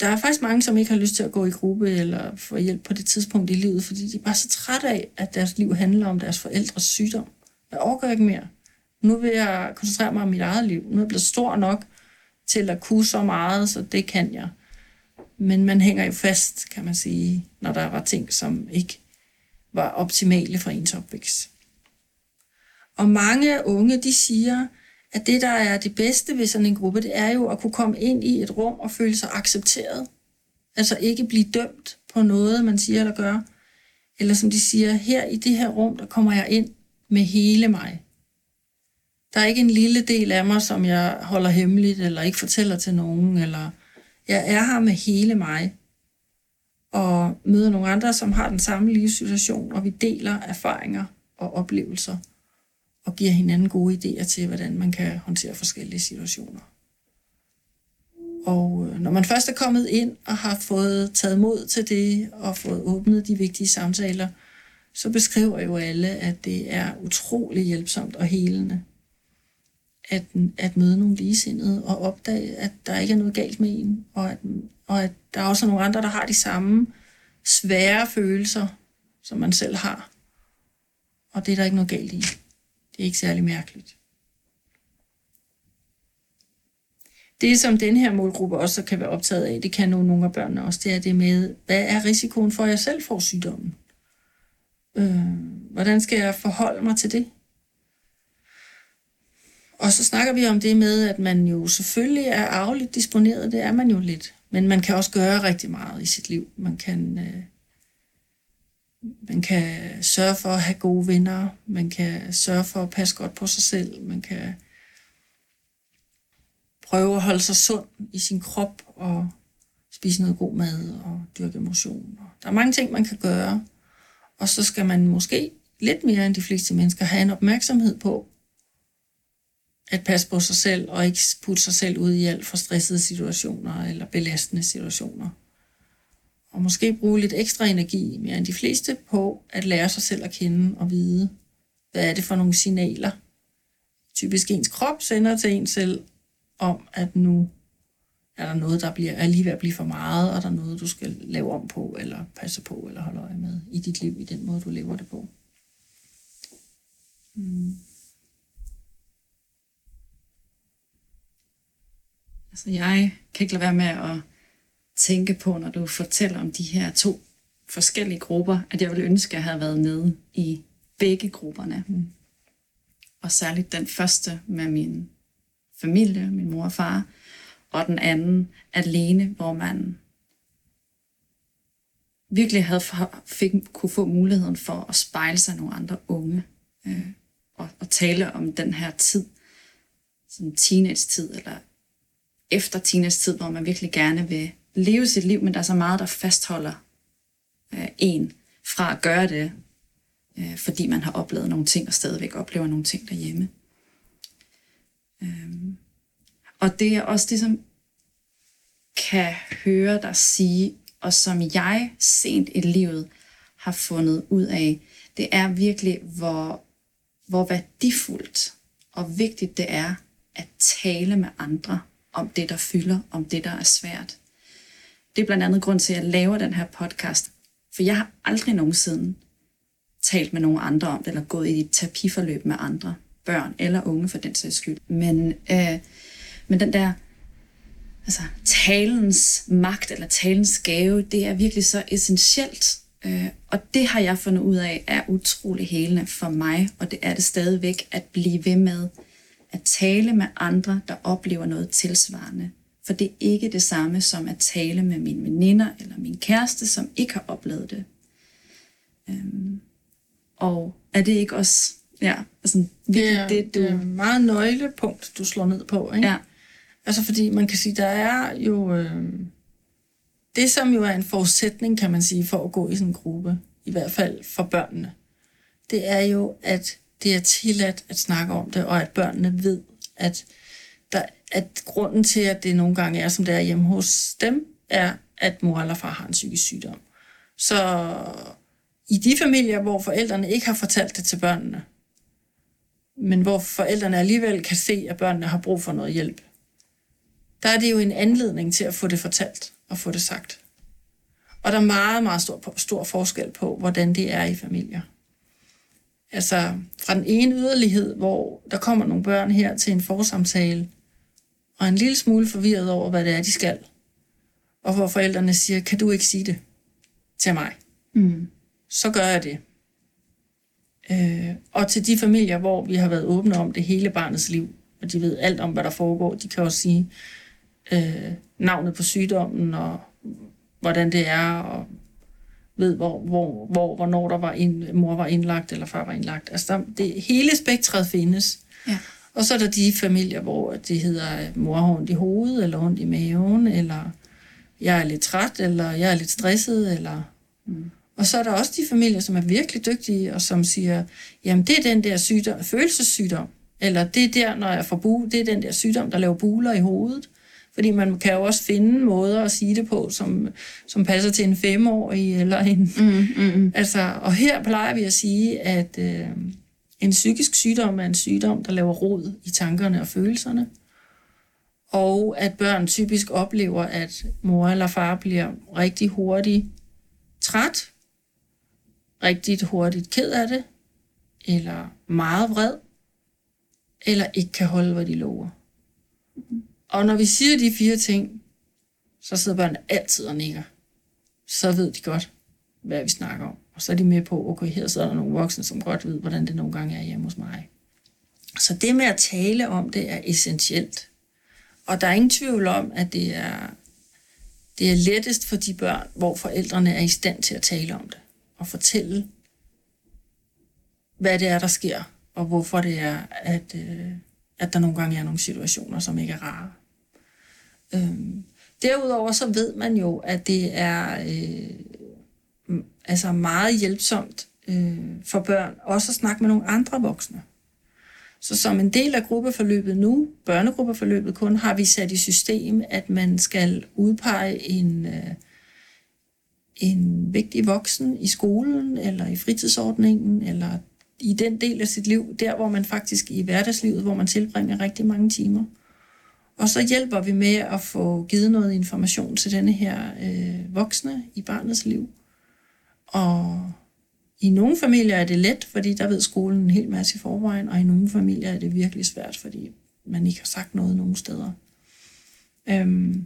der er faktisk mange, som ikke har lyst til at gå i gruppe eller få hjælp på det tidspunkt i livet, fordi de er bare så trætte af, at deres liv handler om deres forældres sygdom. Jeg overgår ikke mere. Nu vil jeg koncentrere mig om mit eget liv. Nu er jeg blevet stor nok til at kunne så meget, så det kan jeg. Men man hænger jo fast, kan man sige, når der var ting, som ikke var optimale for ens opvækst. Og mange unge, de siger, at det, der er det bedste ved sådan en gruppe, det er jo at kunne komme ind i et rum og føle sig accepteret. Altså ikke blive dømt på noget, man siger eller gør. Eller som de siger, her i det her rum, der kommer jeg ind med hele mig. Der er ikke en lille del af mig, som jeg holder hemmeligt, eller ikke fortæller til nogen, eller jeg er her med hele mig. Og møder nogle andre, som har den samme livssituation, og vi deler erfaringer og oplevelser og giver hinanden gode idéer til, hvordan man kan håndtere forskellige situationer. Og øh, når man først er kommet ind og har fået taget mod til det, og fået åbnet de vigtige samtaler, så beskriver jo alle, at det er utrolig hjælpsomt og helende at, at møde nogle ligesindede og opdage, at der ikke er noget galt med en, og at, og at der er også nogle andre, der har de samme svære følelser, som man selv har. Og det er der ikke noget galt i. Det er ikke særlig mærkeligt. Det, som den her målgruppe også kan være optaget af, det kan nogle, nogle af børnene også, det er det med, hvad er risikoen for, at jeg selv får sygdommen? Øh, hvordan skal jeg forholde mig til det? Og så snakker vi om det med, at man jo selvfølgelig er arveligt disponeret, det er man jo lidt. Men man kan også gøre rigtig meget i sit liv. Man kan øh, man kan sørge for at have gode venner. Man kan sørge for at passe godt på sig selv. Man kan prøve at holde sig sund i sin krop og spise noget god mad og dyrke motion. Der er mange ting, man kan gøre. Og så skal man måske lidt mere end de fleste mennesker have en opmærksomhed på at passe på sig selv og ikke putte sig selv ud i alt for stressede situationer eller belastende situationer og måske bruge lidt ekstra energi, mere end de fleste, på at lære sig selv at kende og vide, hvad er det for nogle signaler, typisk ens krop sender til en selv, om at nu er der noget, der bliver, er lige ved at blive for meget, og der er noget, du skal lave om på, eller passe på, eller holde øje med i dit liv, i den måde, du lever det på. Mm. Altså, jeg kan ikke lade være med at tænke på, når du fortæller om de her to forskellige grupper, at jeg ville ønske, at jeg havde været med i begge grupperne. Mm. Og særligt den første med min familie, min mor og far, og den anden alene, hvor man virkelig havde fik, kunne få muligheden for at spejle sig nogle andre unge øh, og, og tale om den her tid, som teenage-tid, eller efter teenage-tid, hvor man virkelig gerne vil leve sit liv, men der er så meget, der fastholder øh, en fra at gøre det, øh, fordi man har oplevet nogle ting og stadigvæk oplever nogle ting derhjemme. Øhm, og det er også det, som kan høre dig sige, og som jeg sent i livet har fundet ud af, det er virkelig, hvor, hvor værdifuldt og vigtigt det er at tale med andre om det, der fylder, om det, der er svært. Det er blandt andet grund til, at jeg laver den her podcast, for jeg har aldrig nogensinde talt med nogen andre om det, eller gået i et terapiforløb med andre børn eller unge for den sags skyld. Men, øh, men den der altså, talens magt eller talens gave, det er virkelig så essentielt. Øh, og det har jeg fundet ud af er utrolig helende for mig, og det er det stadigvæk at blive ved med at tale med andre, der oplever noget tilsvarende. For det er ikke det samme som at tale med mine veninder eller min kæreste, som ikke har oplevet det. Øhm, og er det ikke også ja, altså, det, er, det, du... det er meget nøglepunkt, du slår ned på. Ikke? Ja. Altså fordi man kan sige, der er jo... Øh, det som jo er en forudsætning, kan man sige, for at gå i sådan en gruppe, i hvert fald for børnene, det er jo, at det er tilladt at snakke om det, og at børnene ved, at, der, at grunden til, at det nogle gange er, som det er hjemme hos dem, er, at mor eller far har en psykisk sygdom. Så i de familier, hvor forældrene ikke har fortalt det til børnene, men hvor forældrene alligevel kan se, at børnene har brug for noget hjælp, der er det jo en anledning til at få det fortalt og få det sagt. Og der er meget, meget stor, stor forskel på, hvordan det er i familier. Altså fra den ene yderlighed, hvor der kommer nogle børn her til en forsamtale, og en lille smule forvirret over, hvad det er, de skal. Og hvor forældrene siger, kan du ikke sige det til mig? Mm. Så gør jeg det. Øh, og til de familier, hvor vi har været åbne om det hele barnets liv, og de ved alt om, hvad der foregår, de kan også sige øh, navnet på sygdommen, og hvordan det er, og ved, hvor, hvor, hvor, hvornår der var en, mor var indlagt, eller far var indlagt. Altså, der, det, hele spektret findes. Ja. Og så er der de familier, hvor det hedder, mor har ondt i hovedet, eller ondt i maven, eller jeg er lidt træt, eller jeg er lidt stresset, eller... Mm. Og så er der også de familier, som er virkelig dygtige, og som siger, jamen det er den der sygdom, følelsessygdom, eller det er der, når jeg får bu, det er den der sygdom, der laver buler i hovedet. Fordi man kan jo også finde måder at sige det på, som, som passer til en femårig, eller en... Mm, mm, mm. Altså, og her plejer vi at sige, at øh, en psykisk sygdom er en sygdom, der laver rod i tankerne og følelserne. Og at børn typisk oplever, at mor eller far bliver rigtig hurtigt træt, rigtig hurtigt ked af det, eller meget vred, eller ikke kan holde, hvad de lover. Og når vi siger de fire ting, så sidder børnene altid og nikker. Så ved de godt, hvad vi snakker om. Og så er de med på, okay, her sidder der nogle voksne, som godt ved, hvordan det nogle gange er hjemme hos mig. Så det med at tale om det er essentielt. Og der er ingen tvivl om, at det er, det er lettest for de børn, hvor forældrene er i stand til at tale om det. Og fortælle, hvad det er, der sker, og hvorfor det er, at, øh, at der nogle gange er nogle situationer, som ikke er rare. Øhm, derudover så ved man jo, at det er øh, altså meget hjælpsomt øh, for børn også at snakke med nogle andre voksne. Så som en del af gruppeforløbet nu, børnegruppeforløbet kun, har vi sat i system, at man skal udpege en, øh, en vigtig voksen i skolen, eller i fritidsordningen, eller i den del af sit liv, der hvor man faktisk i hverdagslivet, hvor man tilbringer rigtig mange timer. Og så hjælper vi med at få givet noget information til denne her øh, voksne i barnets liv. Og i nogle familier er det let, fordi der ved skolen en hel masse i forvejen, og i nogle familier er det virkelig svært, fordi man ikke har sagt noget nogen steder. Øhm,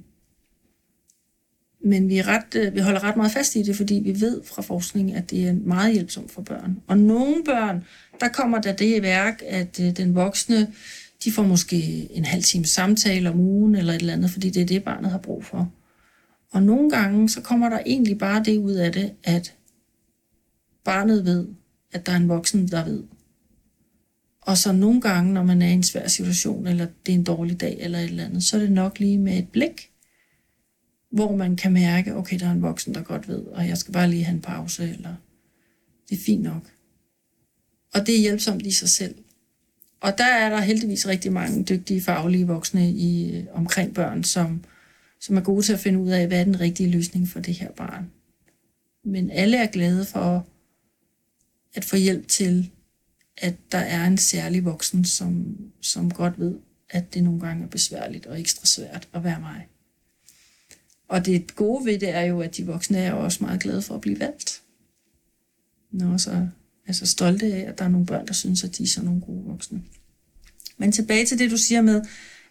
men vi, er ret, øh, vi holder ret meget fast i det, fordi vi ved fra forskning, at det er meget hjælpsomt for børn. Og nogle børn, der kommer der det i værk, at øh, den voksne de får måske en halv time samtale om ugen eller et eller andet, fordi det er det, barnet har brug for. Og nogle gange, så kommer der egentlig bare det ud af det, at barnet ved, at der er en voksen, der ved. Og så nogle gange, når man er i en svær situation, eller det er en dårlig dag, eller et eller andet, så er det nok lige med et blik, hvor man kan mærke, okay, der er en voksen, der godt ved, og jeg skal bare lige have en pause, eller det er fint nok. Og det er hjælpsomt i sig selv. Og der er der heldigvis rigtig mange dygtige faglige voksne i, øh, omkring børn, som, som er gode til at finde ud af, hvad er den rigtige løsning for det her barn. Men alle er glade for at få hjælp til, at der er en særlig voksen, som, som godt ved, at det nogle gange er besværligt og ekstra svært at være mig. Og det gode ved det er jo, at de voksne er også meget glade for at blive valgt. Nå, så altså stolte af, at der er nogle børn, der synes, at de er sådan nogle gode voksne. Men tilbage til det, du siger med,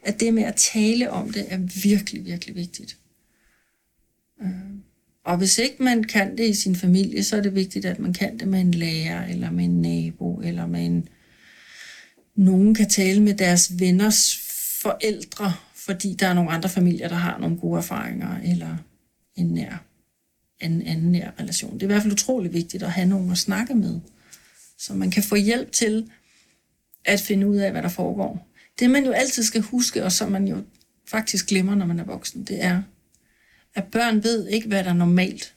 at det med at tale om det er virkelig, virkelig vigtigt. Øh, og hvis ikke man kan det i sin familie, så er det vigtigt, at man kan det med en lærer, eller med en nabo, eller med en... Nogen kan tale med deres venners forældre, fordi der er nogle andre familier, der har nogle gode erfaringer, eller en nær, en anden nær relation. Det er i hvert fald utrolig vigtigt at have nogen at snakke med, så man kan få hjælp til at finde ud af, hvad der foregår. Det man jo altid skal huske, og som man jo faktisk glemmer, når man er voksen, det er, at børn ved ikke, hvad der er normalt.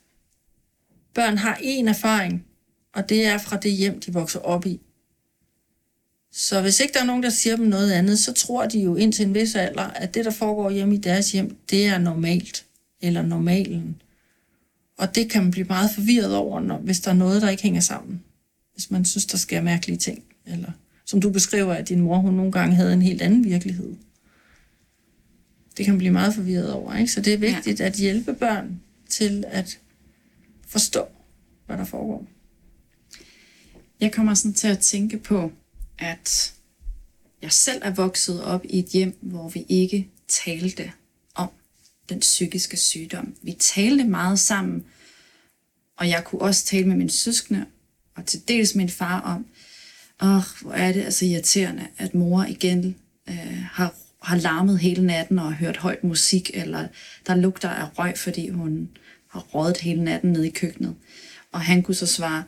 Børn har én erfaring, og det er fra det hjem, de vokser op i. Så hvis ikke der er nogen, der siger dem noget andet, så tror de jo indtil en vis alder, at det, der foregår hjemme i deres hjem, det er normalt, eller normalen. Og det kan man blive meget forvirret over, når, hvis der er noget, der ikke hænger sammen. Hvis man synes, der sker mærkelige ting. Eller som du beskriver, at din mor hun nogle gange havde en helt anden virkelighed. Det kan man blive meget forvirret over. Ikke? Så det er vigtigt ja. at hjælpe børn til at forstå, hvad der foregår. Jeg kommer sådan til at tænke på, at jeg selv er vokset op i et hjem, hvor vi ikke talte om den psykiske sygdom. Vi talte meget sammen, og jeg kunne også tale med mine søskende, og til dels min far om, åh, hvor er det altså irriterende, at mor igen øh, har, har larmet hele natten og hørt højt musik, eller der lugter af røg, fordi hun har rådet hele natten nede i køkkenet. Og han kunne så svare,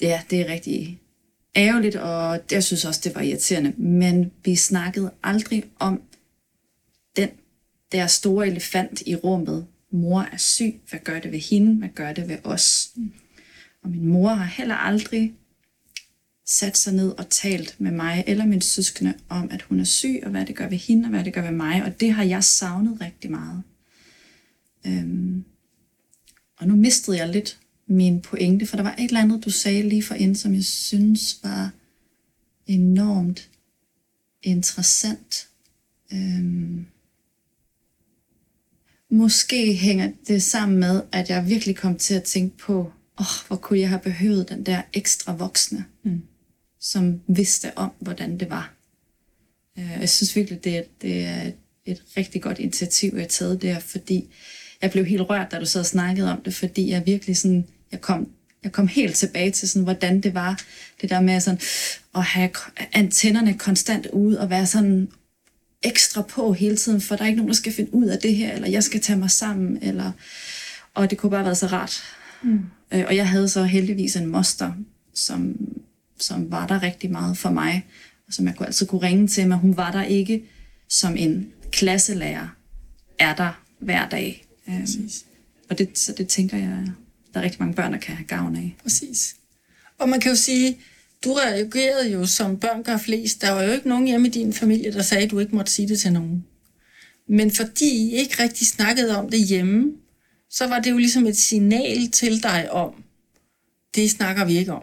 ja, det er rigtig ærgerligt, og jeg synes også, det var irriterende. Men vi snakkede aldrig om den der store elefant i rummet. Mor er syg, hvad gør det ved hende, hvad gør det ved os? Og min mor har heller aldrig sat sig ned og talt med mig eller min søskende om, at hun er syg, og hvad det gør ved hende, og hvad det gør ved mig. Og det har jeg savnet rigtig meget. Øhm, og nu mistede jeg lidt min pointe, for der var et eller andet, du sagde lige for ind, som jeg synes var enormt interessant. Øhm, måske hænger det sammen med, at jeg virkelig kom til at tænke på, åh, oh, hvor kunne jeg have behøvet den der ekstra voksne, mm som vidste om, hvordan det var. Øh, jeg synes virkelig, det er, det er et rigtig godt initiativ, jeg har taget der, fordi jeg blev helt rørt, da du sad og snakkede om det, fordi jeg virkelig sådan jeg kom, jeg kom helt tilbage til, sådan, hvordan det var, det der med sådan, at have antennerne konstant ude, og være sådan ekstra på hele tiden, for der er ikke nogen, der skal finde ud af det her, eller jeg skal tage mig sammen, eller, og det kunne bare være så rart. Mm. Øh, og jeg havde så heldigvis en moster, som, som var der rigtig meget for mig, og som jeg altid kunne ringe til, men hun var der ikke som en klasselærer, er der hver dag. Øhm, og det, så det tænker jeg der er rigtig mange børn, der kan have gavn af. Præcis. Og man kan jo sige, du reagerede jo, som børn gør flest. Der var jo ikke nogen hjemme i din familie, der sagde, at du ikke måtte sige det til nogen. Men fordi I ikke rigtig snakkede om det hjemme, så var det jo ligesom et signal til dig om, det snakker vi ikke om.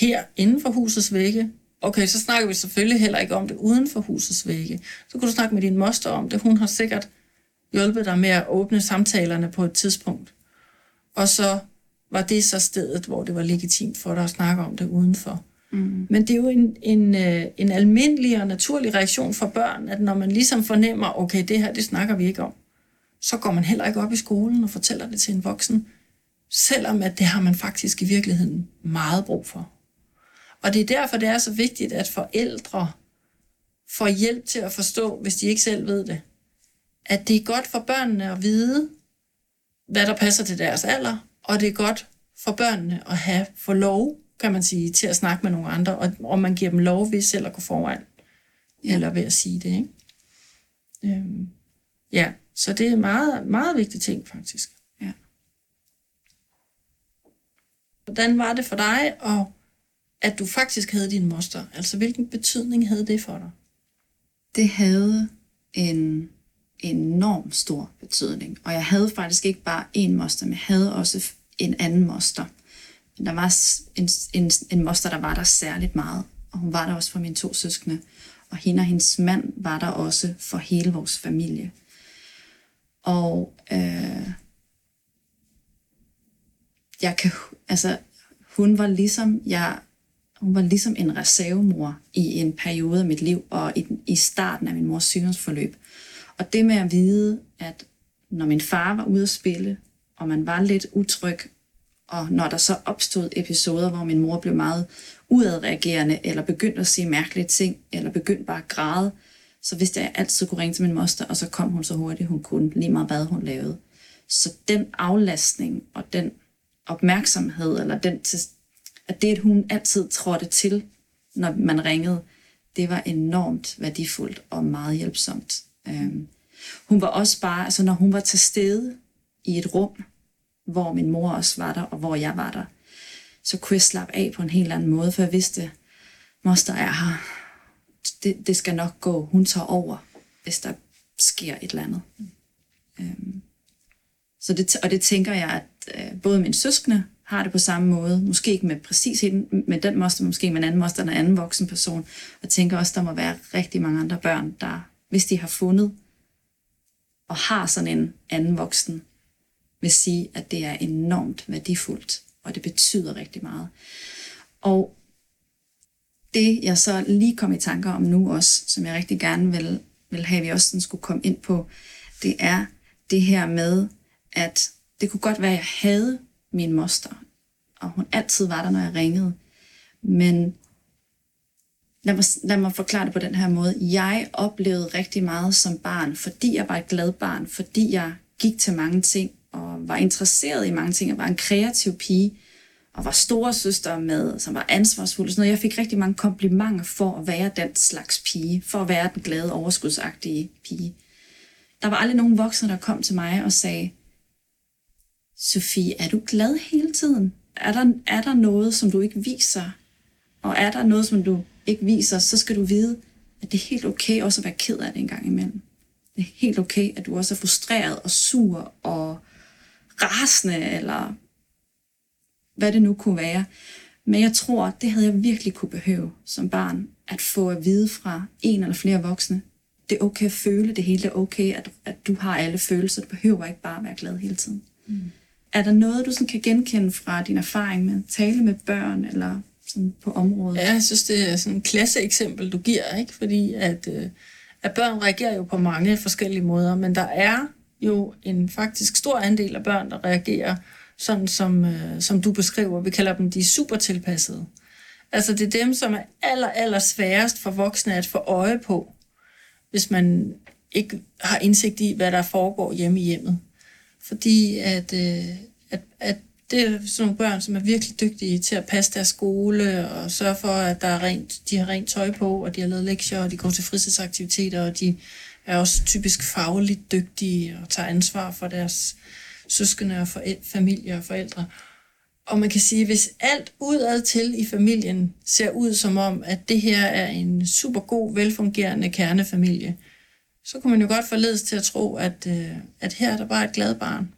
Her inden for husets vægge, okay, så snakker vi selvfølgelig heller ikke om det uden for husets vægge. Så kunne du snakke med din moster om det. Hun har sikkert hjulpet dig med at åbne samtalerne på et tidspunkt. Og så var det så stedet, hvor det var legitimt for dig at snakke om det udenfor. Mm. Men det er jo en, en, øh, en almindelig og naturlig reaktion for børn, at når man ligesom fornemmer, okay, det her, det snakker vi ikke om, så går man heller ikke op i skolen og fortæller det til en voksen, selvom at det har man faktisk i virkeligheden meget brug for. Og det er derfor, det er så vigtigt, at forældre får hjælp til at forstå, hvis de ikke selv ved det, at det er godt for børnene at vide, hvad der passer til deres alder, og det er godt for børnene at have for lov, kan man sige, til at snakke med nogle andre, og, og man giver dem lov ved selv at gå foran, ja. eller ved at sige det. Ikke? Øhm, ja, så det er meget, meget vigtig ting, faktisk. Ja. Hvordan var det for dig at at du faktisk havde din moster? Altså, hvilken betydning havde det for dig? Det havde en enorm stor betydning. Og jeg havde faktisk ikke bare én moster, men jeg havde også en anden moster. Der var en, en, en moster, der var der særligt meget, og hun var der også for mine to søskende. Og hende og hendes mand var der også for hele vores familie. Og øh, jeg kan, altså, hun var ligesom, jeg, hun var ligesom en reservemor i en periode af mit liv, og i, i starten af min mors sygdomsforløb. Og det med at vide, at når min far var ude at spille, og man var lidt utryg, og når der så opstod episoder, hvor min mor blev meget udadreagerende, eller begyndte at sige mærkelige ting, eller begyndte bare at græde, så vidste jeg, at jeg altid kunne ringe til min moster, og så kom hun så hurtigt, hun kunne, lige meget hvad hun lavede. Så den aflastning og den opmærksomhed, eller den til, at det, at hun altid trådte til, når man ringede, det var enormt værdifuldt og meget hjælpsomt. Øhm, hun var også bare, altså når hun var til stede i et rum, hvor min mor også var der, og hvor jeg var der, så kunne jeg slappe af på en helt anden måde, for jeg vidste, moster er her. Det, det skal nok gå. Hun tager over, hvis der sker et eller andet. Øhm, så det, og det tænker jeg, at øh, både mine søskende har det på samme måde. Måske ikke med præcis hende, med den moster, måske med en anden moster, en anden voksen person. Og tænker også, der må være rigtig mange andre børn, der, hvis de har fundet og har sådan en anden voksen, vil sige, at det er enormt værdifuldt, og det betyder rigtig meget. Og det, jeg så lige kom i tanker om nu også, som jeg rigtig gerne vil, vil have, at vi også sådan skulle komme ind på, det er det her med, at det kunne godt være, at jeg havde min moster, og hun altid var der, når jeg ringede. Men lad mig, lad mig forklare det på den her måde. Jeg oplevede rigtig meget som barn, fordi jeg var et glad barn, fordi jeg gik til mange ting, og var interesseret i mange ting, og var en kreativ pige, og var store søster med, som var ansvarsfuld. Sådan noget. Jeg fik rigtig mange komplimenter for at være den slags pige, for at være den glade, overskudsagtige pige. Der var aldrig nogen voksne, der kom til mig og sagde, Sofie, er du glad hele tiden? Er der, er der noget, som du ikke viser? Og er der noget, som du ikke viser, så skal du vide, at det er helt okay også at være ked af det en gang imellem. Det er helt okay, at du også er frustreret og sur og rasende, eller hvad det nu kunne være. Men jeg tror, det havde jeg virkelig kunne behøve som barn, at få at vide fra en eller flere voksne. Det er okay at føle det hele, det er okay, at, at du har alle følelser. Du behøver ikke bare at være glad hele tiden. Mm. Er der noget, du sådan kan genkende fra din erfaring med at tale med børn, eller sådan på området? Ja, jeg synes, det er sådan et klasse eksempel, du giver, ikke? fordi at, øh, at børn reagerer jo på mange forskellige måder, men der er jo en faktisk stor andel af børn, der reagerer sådan som, øh, som du beskriver. Vi kalder dem de super tilpassede. Altså det er dem, som er aller, aller sværest for voksne at få øje på, hvis man ikke har indsigt i, hvad der foregår hjemme i hjemmet. Fordi at, øh, at, at det er sådan nogle børn, som er virkelig dygtige til at passe deres skole og sørge for, at der er rent, de har rent tøj på, og de har lavet lektier, og de går til fritidsaktiviteter, og de er også typisk fagligt dygtige og tager ansvar for deres søskende og familie og forældre. Og man kan sige, hvis alt udad til i familien ser ud som om, at det her er en super god, velfungerende kernefamilie, så kunne man jo godt forledes til at tro, at, øh, at her er der bare et glad barn.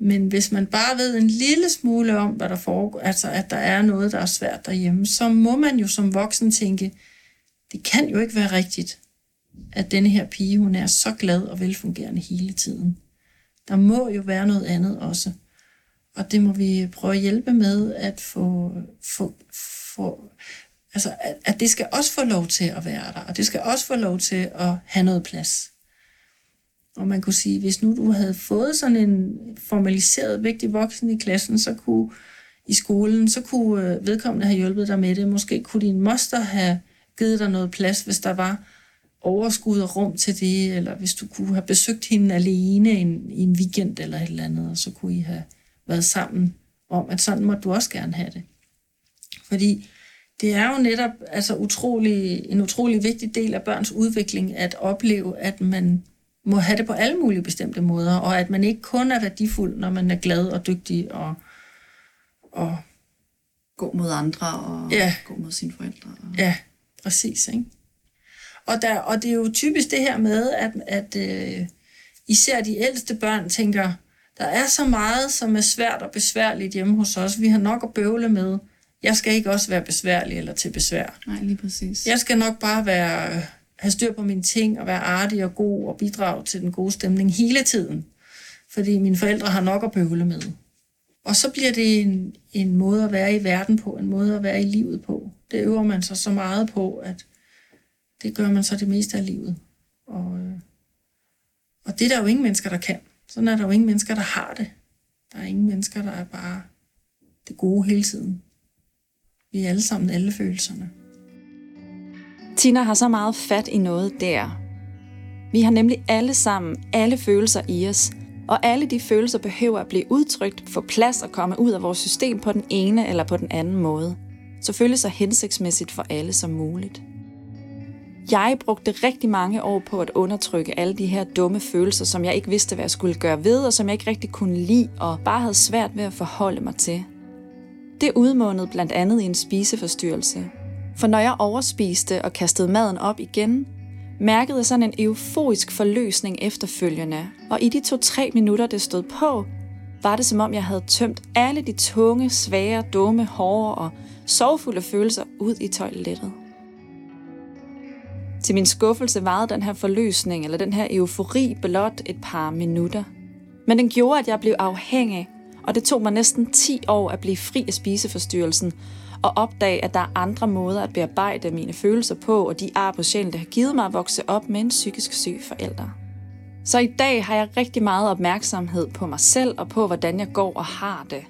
Men hvis man bare ved en lille smule om, hvad der foregår, altså at der er noget, der er svært derhjemme, så må man jo som voksen tænke, det kan jo ikke være rigtigt, at denne her pige, hun er så glad og velfungerende hele tiden. Der må jo være noget andet også. Og det må vi prøve at hjælpe med at få, få, få altså at, at det skal også få lov til at være der, og det skal også få lov til at have noget plads. Og man kunne sige, hvis nu du havde fået sådan en formaliseret vigtig voksen i klassen, så kunne i skolen, så kunne øh, vedkommende have hjulpet dig med det. Måske kunne din moster have givet dig noget plads, hvis der var overskud og rum til det, eller hvis du kunne have besøgt hende alene en, i en weekend eller et eller andet, og så kunne I have været sammen om, at sådan må du også gerne have det. Fordi det er jo netop altså utrolig, en utrolig vigtig del af børns udvikling at opleve, at man må have det på alle mulige bestemte måder, og at man ikke kun er værdifuld, når man er glad og dygtig og, og gå mod andre og Ja. gå mod sine forældre. Og... Ja, præcis. Ikke? Og, der, og det er jo typisk det her med, at, at øh, især de ældste børn tænker, der er så meget, som er svært og besværligt hjemme hos os. Vi har nok at bøvle med. Jeg skal ikke også være besværlig eller til besvær. Nej, lige præcis. Jeg skal nok bare være, have styr på mine ting og være artig og god og bidrage til den gode stemning hele tiden. Fordi mine forældre har nok at bøvle med. Og så bliver det en, en måde at være i verden på, en måde at være i livet på. Det øver man sig så meget på, at det gør man så det meste af livet. Og, øh, og det er der jo ingen mennesker, der kan. Sådan er der jo ingen mennesker, der har det. Der er ingen mennesker, der er bare det gode hele tiden. Vi er alle sammen alle følelserne. Tina har så meget fat i noget der. Vi har nemlig alle sammen alle følelser i os, og alle de følelser behøver at blive udtrykt, få plads og komme ud af vores system på den ene eller på den anden måde. Selvfølgelig så hensigtsmæssigt for alle som muligt. Jeg brugte rigtig mange år på at undertrykke alle de her dumme følelser, som jeg ikke vidste, hvad jeg skulle gøre ved, og som jeg ikke rigtig kunne lide, og bare havde svært ved at forholde mig til. Det udmånede blandt andet i en spiseforstyrrelse. For når jeg overspiste og kastede maden op igen, mærkede jeg sådan en euforisk forløsning efterfølgende, og i de to-tre minutter, det stod på, var det som om jeg havde tømt alle de tunge, svære, dumme, hårde og sorgfulde følelser ud i toilettet. Til min skuffelse varede den her forløsning, eller den her eufori, blot et par minutter. Men den gjorde, at jeg blev afhængig, og det tog mig næsten 10 år at blive fri af spiseforstyrrelsen, og opdage, at der er andre måder at bearbejde mine følelser på, og de ar på sjælen, der har givet mig at vokse op med en psykisk syg forælder. Så i dag har jeg rigtig meget opmærksomhed på mig selv og på, hvordan jeg går og har det.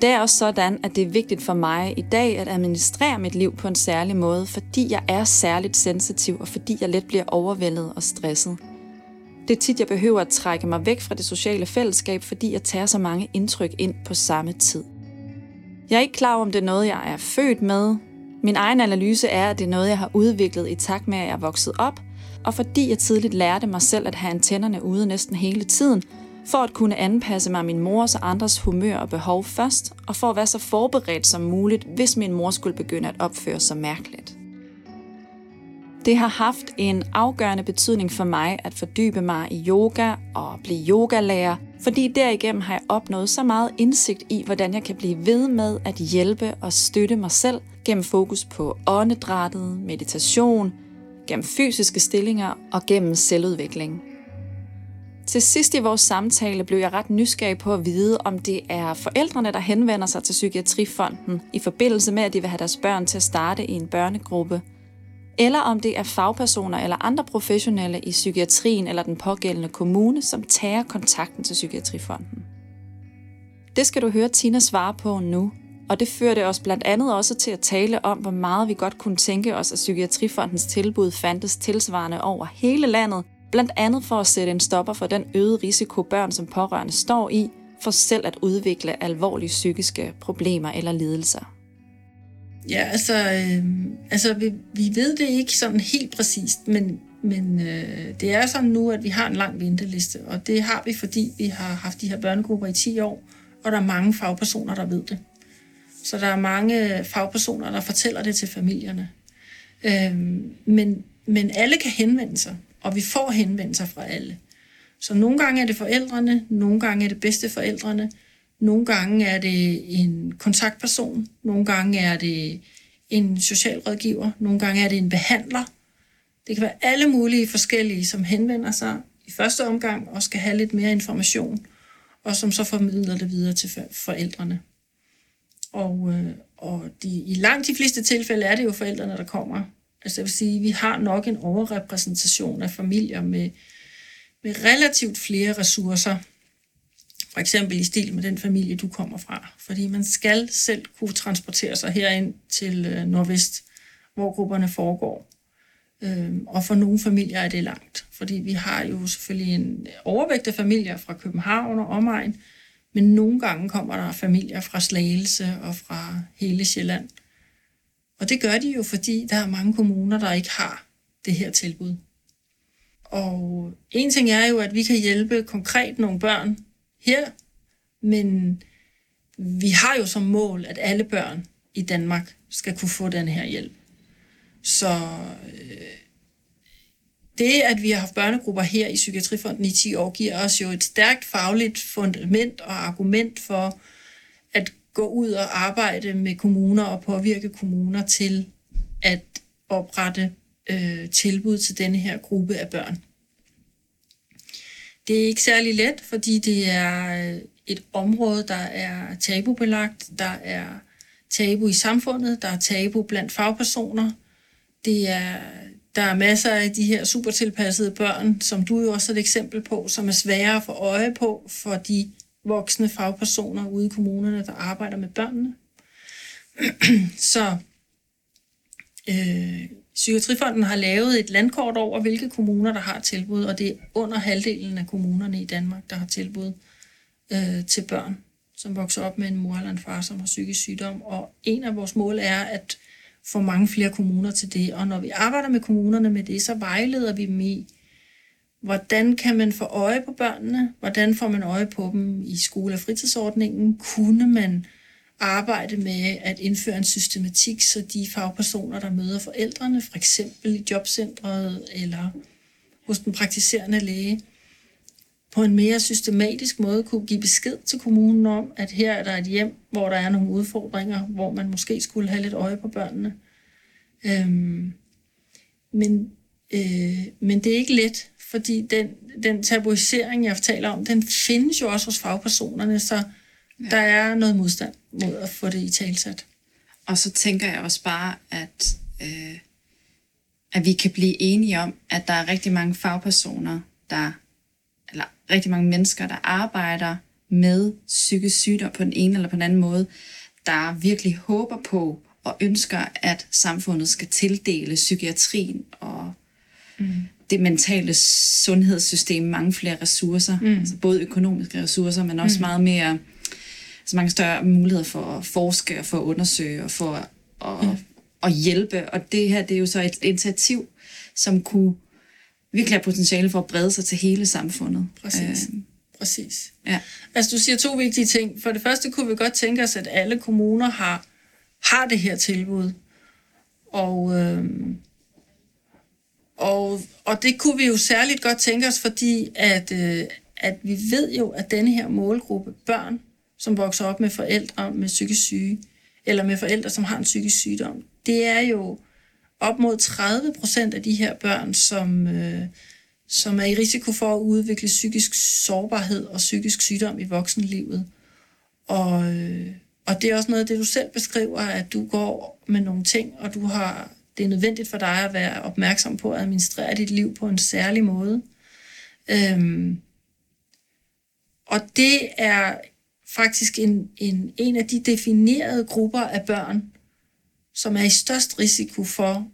Det er også sådan, at det er vigtigt for mig i dag at administrere mit liv på en særlig måde, fordi jeg er særligt sensitiv, og fordi jeg let bliver overvældet og stresset. Det er tit, jeg behøver at trække mig væk fra det sociale fællesskab, fordi jeg tager så mange indtryk ind på samme tid. Jeg er ikke klar over, om det er noget, jeg er født med. Min egen analyse er, at det er noget, jeg har udviklet i takt med, at jeg er vokset op, og fordi jeg tidligt lærte mig selv at have antennerne ude næsten hele tiden, for at kunne anpasse mig min mors og andres humør og behov først, og for at være så forberedt som muligt, hvis min mor skulle begynde at opføre sig mærkeligt. Det har haft en afgørende betydning for mig at fordybe mig i yoga og blive yogalærer, fordi derigennem har jeg opnået så meget indsigt i, hvordan jeg kan blive ved med at hjælpe og støtte mig selv gennem fokus på åndedrættet, meditation, gennem fysiske stillinger og gennem selvudvikling. Til sidst i vores samtale blev jeg ret nysgerrig på at vide, om det er forældrene, der henvender sig til Psykiatrifonden i forbindelse med, at de vil have deres børn til at starte i en børnegruppe, eller om det er fagpersoner eller andre professionelle i psykiatrien eller den pågældende kommune, som tager kontakten til Psykiatrifonden. Det skal du høre Tina svare på nu, og det førte os blandt andet også til at tale om, hvor meget vi godt kunne tænke os, at Psykiatrifondens tilbud fandtes tilsvarende over hele landet, blandt andet for at sætte en stopper for den øgede risiko, børn som pårørende står i, for selv at udvikle alvorlige psykiske problemer eller lidelser. Ja, altså, øh, altså vi, vi ved det ikke sådan helt præcist, men, men øh, det er sådan nu, at vi har en lang venteliste, og det har vi, fordi vi har haft de her børnegrupper i 10 år, og der er mange fagpersoner, der ved det. Så der er mange øh, fagpersoner, der fortæller det til familierne. Øh, men, men alle kan henvende sig, og vi får henvendelser fra alle. Så nogle gange er det forældrene, nogle gange er det bedste forældrene, nogle gange er det en kontaktperson, nogle gange er det en socialrådgiver, nogle gange er det en behandler. Det kan være alle mulige forskellige, som henvender sig i første omgang og skal have lidt mere information, og som så formidler det videre til forældrene. Og, øh, og de, i langt de fleste tilfælde er det jo forældrene, der kommer. Altså det vil sige, vi har nok en overrepræsentation af familier med, med relativt flere ressourcer, for eksempel i stil med den familie, du kommer fra. Fordi man skal selv kunne transportere sig herind til øh, Nordvest, hvor grupperne foregår. Øhm, og for nogle familier er det langt, fordi vi har jo selvfølgelig en overvægt af familier fra København og omegn, men nogle gange kommer der familier fra Slagelse og fra hele Sjælland. Og det gør de jo, fordi der er mange kommuner, der ikke har det her tilbud. Og en ting er jo, at vi kan hjælpe konkret nogle børn her, men vi har jo som mål, at alle børn i Danmark skal kunne få den her hjælp. Så øh, det, at vi har haft børnegrupper her i Psykiatrifonden i 10 år, giver os jo et stærkt fagligt fundament og argument for at gå ud og arbejde med kommuner og påvirke kommuner til at oprette øh, tilbud til denne her gruppe af børn. Det er ikke særlig let, fordi det er øh, et område, der er tabubelagt, der er tabu i samfundet, der er tabu blandt fagpersoner. Det er, der er masser af de her supertilpassede børn, som du jo også er et eksempel på, som er svære at få øje på for de voksne fagpersoner ude i kommunerne, der arbejder med børnene. Så øh, Psykiatrifonden har lavet et landkort over, hvilke kommuner, der har tilbud, og det er under halvdelen af kommunerne i Danmark, der har tilbud øh, til børn, som vokser op med en mor eller en far, som har psykisk sygdom. Og en af vores mål er at få mange flere kommuner til det. Og når vi arbejder med kommunerne med det, så vejleder vi dem i, hvordan kan man få øje på børnene? Hvordan får man øje på dem i skole- og fritidsordningen? Kunne man arbejde med at indføre en systematik, så de fagpersoner, der møder forældrene, for eksempel i jobcentret eller hos den praktiserende læge, på en mere systematisk måde kunne give besked til kommunen om, at her er der et hjem, hvor der er nogle udfordringer, hvor man måske skulle have lidt øje på børnene. Øhm, men, øh, men det er ikke let, fordi den, den tabuisering, jeg taler om, den findes jo også hos fagpersonerne, så ja. der er noget modstand mod at få det i talsat. Og så tænker jeg også bare, at, øh, at vi kan blive enige om, at der er rigtig mange fagpersoner, der eller rigtig mange mennesker, der arbejder med psykisk sygdom på den ene eller på den anden måde, der virkelig håber på og ønsker, at samfundet skal tildele psykiatrien og mm. det mentale sundhedssystem mange flere ressourcer, mm. altså både økonomiske ressourcer, men også mm. meget mere, altså mange større muligheder for at forske og for at undersøge og for at, mm. at hjælpe. Og det her, det er jo så et initiativ, som kunne virkelig har potentiale for at brede sig til hele samfundet. Præcis. Øh, Præcis. Ja. Altså du siger to vigtige ting. For det første kunne vi godt tænke os, at alle kommuner har, har det her tilbud. Og, øh, og, og det kunne vi jo særligt godt tænke os, fordi at, øh, at vi ved jo, at denne her målgruppe børn, som vokser op med forældre med psykisk syge, eller med forældre, som har en psykisk sygdom, det er jo op mod 30 procent af de her børn, som, øh, som er i risiko for at udvikle psykisk sårbarhed og psykisk sygdom i voksenlivet. Og, øh, og det er også noget af det, du selv beskriver, at du går med nogle ting, og du har, det er nødvendigt for dig at være opmærksom på at administrere dit liv på en særlig måde. Øhm, og det er faktisk en, en, en af de definerede grupper af børn, som er i størst risiko for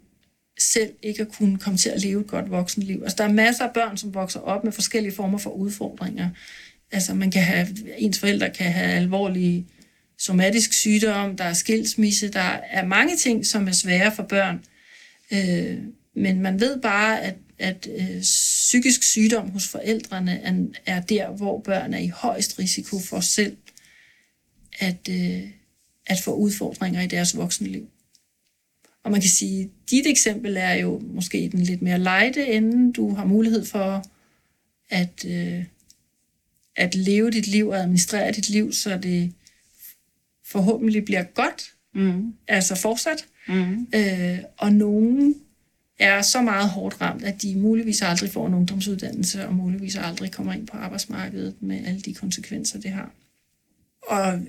selv ikke at kunne komme til at leve et godt voksenliv. Altså, der er masser af børn, som vokser op med forskellige former for udfordringer. Altså, man kan have, ens forældre kan have alvorlige somatisk sygdom, der er skilsmisse, der er mange ting, som er svære for børn. Øh, men man ved bare, at, at øh, psykisk sygdom hos forældrene er, er der, hvor børn er i højst risiko for selv at, øh, at få udfordringer i deres voksenliv. Og man kan sige, dit eksempel er jo måske den lidt mere lejde ende. Du har mulighed for at, øh, at leve dit liv og administrere dit liv, så det forhåbentlig bliver godt, mm. altså fortsat. Mm. Øh, og nogen er så meget hårdt ramt, at de muligvis aldrig får en ungdomsuddannelse, og muligvis aldrig kommer ind på arbejdsmarkedet med alle de konsekvenser, det har. Og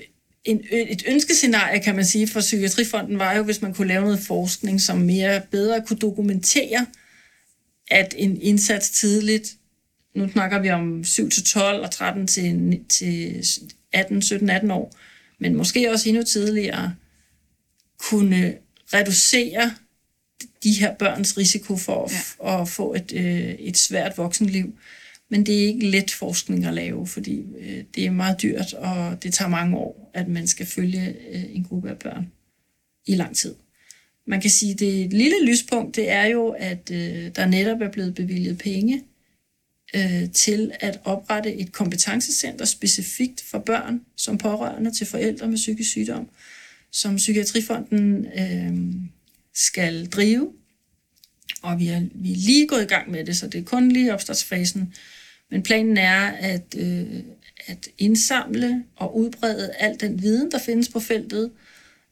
en, et ønskescenarie, kan man sige, for Psykiatrifonden var jo, hvis man kunne lave noget forskning, som mere bedre kunne dokumentere, at en indsats tidligt, nu snakker vi om 7-12 og 13 til, til 18, 17, 18 år, men måske også endnu tidligere, kunne reducere de her børns risiko for ja. at få et, øh, et svært voksenliv. Men det er ikke let forskning at lave, fordi øh, det er meget dyrt, og det tager mange år, at man skal følge øh, en gruppe af børn i lang tid. Man kan sige, at det lille lyspunkt, det er jo, at øh, der netop er blevet bevilget penge øh, til at oprette et kompetencecenter specifikt for børn som pårørende til forældre med psykisk sygdom, som Psykiatrifonden øh, skal drive. Og vi er, vi er lige gået i gang med det, så det er kun lige opstartsfasen. Men planen er at, øh, at indsamle og udbrede al den viden, der findes på feltet,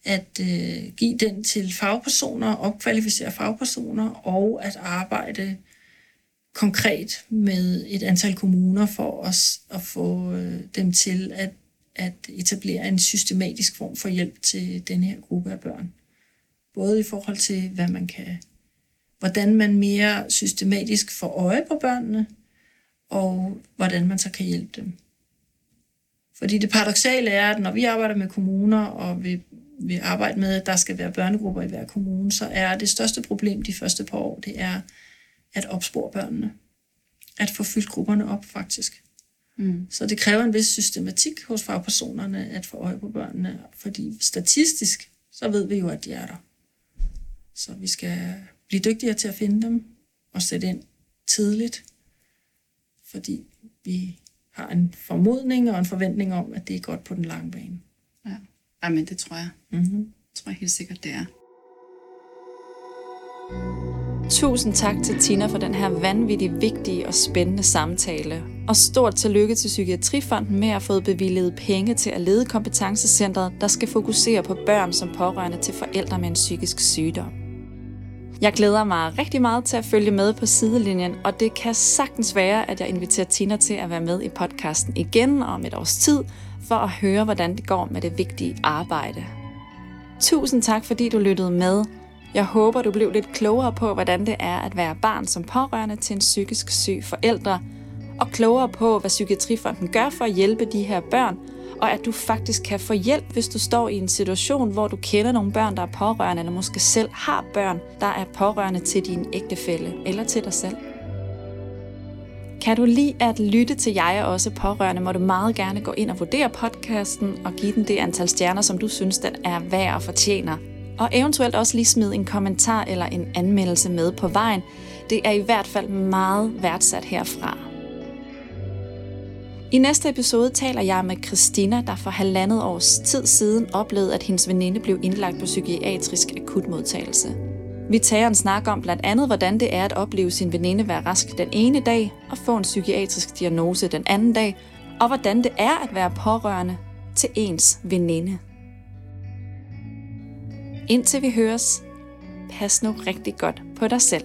at øh, give den til fagpersoner, opkvalificere fagpersoner og at arbejde konkret med et antal kommuner for os at få øh, dem til at, at etablere en systematisk form for hjælp til den her gruppe af børn. Både i forhold til, hvad man kan, hvordan man mere systematisk får øje på børnene, og hvordan man så kan hjælpe dem. Fordi det paradoxale er, at når vi arbejder med kommuner og vi, vi arbejder med, at der skal være børnegrupper i hver kommune, så er det største problem de første par år, det er at opspore børnene. At få fyldt grupperne op, faktisk. Mm. Så det kræver en vis systematik hos fagpersonerne at få øje på børnene, fordi statistisk, så ved vi jo, at de er der. Så vi skal blive dygtigere til at finde dem og sætte ind tidligt, fordi vi har en formodning og en forventning om, at det er godt på den lange bane. Ja, men det tror jeg. Mm-hmm. Det tror jeg helt sikkert, det er. Tusind tak til Tina for den her vanvittigt vigtige og spændende samtale. Og stort tillykke til Psykiatrifonden med at have fået bevilget penge til at lede kompetencecentret, der skal fokusere på børn som pårørende til forældre med en psykisk sygdom. Jeg glæder mig rigtig meget til at følge med på sidelinjen, og det kan sagtens være, at jeg inviterer Tina til at være med i podcasten igen om et års tid, for at høre, hvordan det går med det vigtige arbejde. Tusind tak, fordi du lyttede med. Jeg håber, du blev lidt klogere på, hvordan det er at være barn som pårørende til en psykisk syg forældre, og klogere på, hvad Psykiatrifonden gør for at hjælpe de her børn, og at du faktisk kan få hjælp, hvis du står i en situation, hvor du kender nogle børn, der er pårørende, eller måske selv har børn, der er pårørende til din ægtefælle eller til dig selv. Kan du lide at lytte til jeg og også pårørende, må du meget gerne gå ind og vurdere podcasten og give den det antal stjerner, som du synes, den er værd og fortjener. Og eventuelt også lige smide en kommentar eller en anmeldelse med på vejen. Det er i hvert fald meget værdsat herfra. I næste episode taler jeg med Christina, der for halvandet års tid siden oplevede, at hendes veninde blev indlagt på psykiatrisk akutmodtagelse. Vi tager en snak om blandt andet, hvordan det er at opleve sin veninde være rask den ene dag og få en psykiatrisk diagnose den anden dag, og hvordan det er at være pårørende til ens veninde. Indtil vi høres, pas nu rigtig godt på dig selv.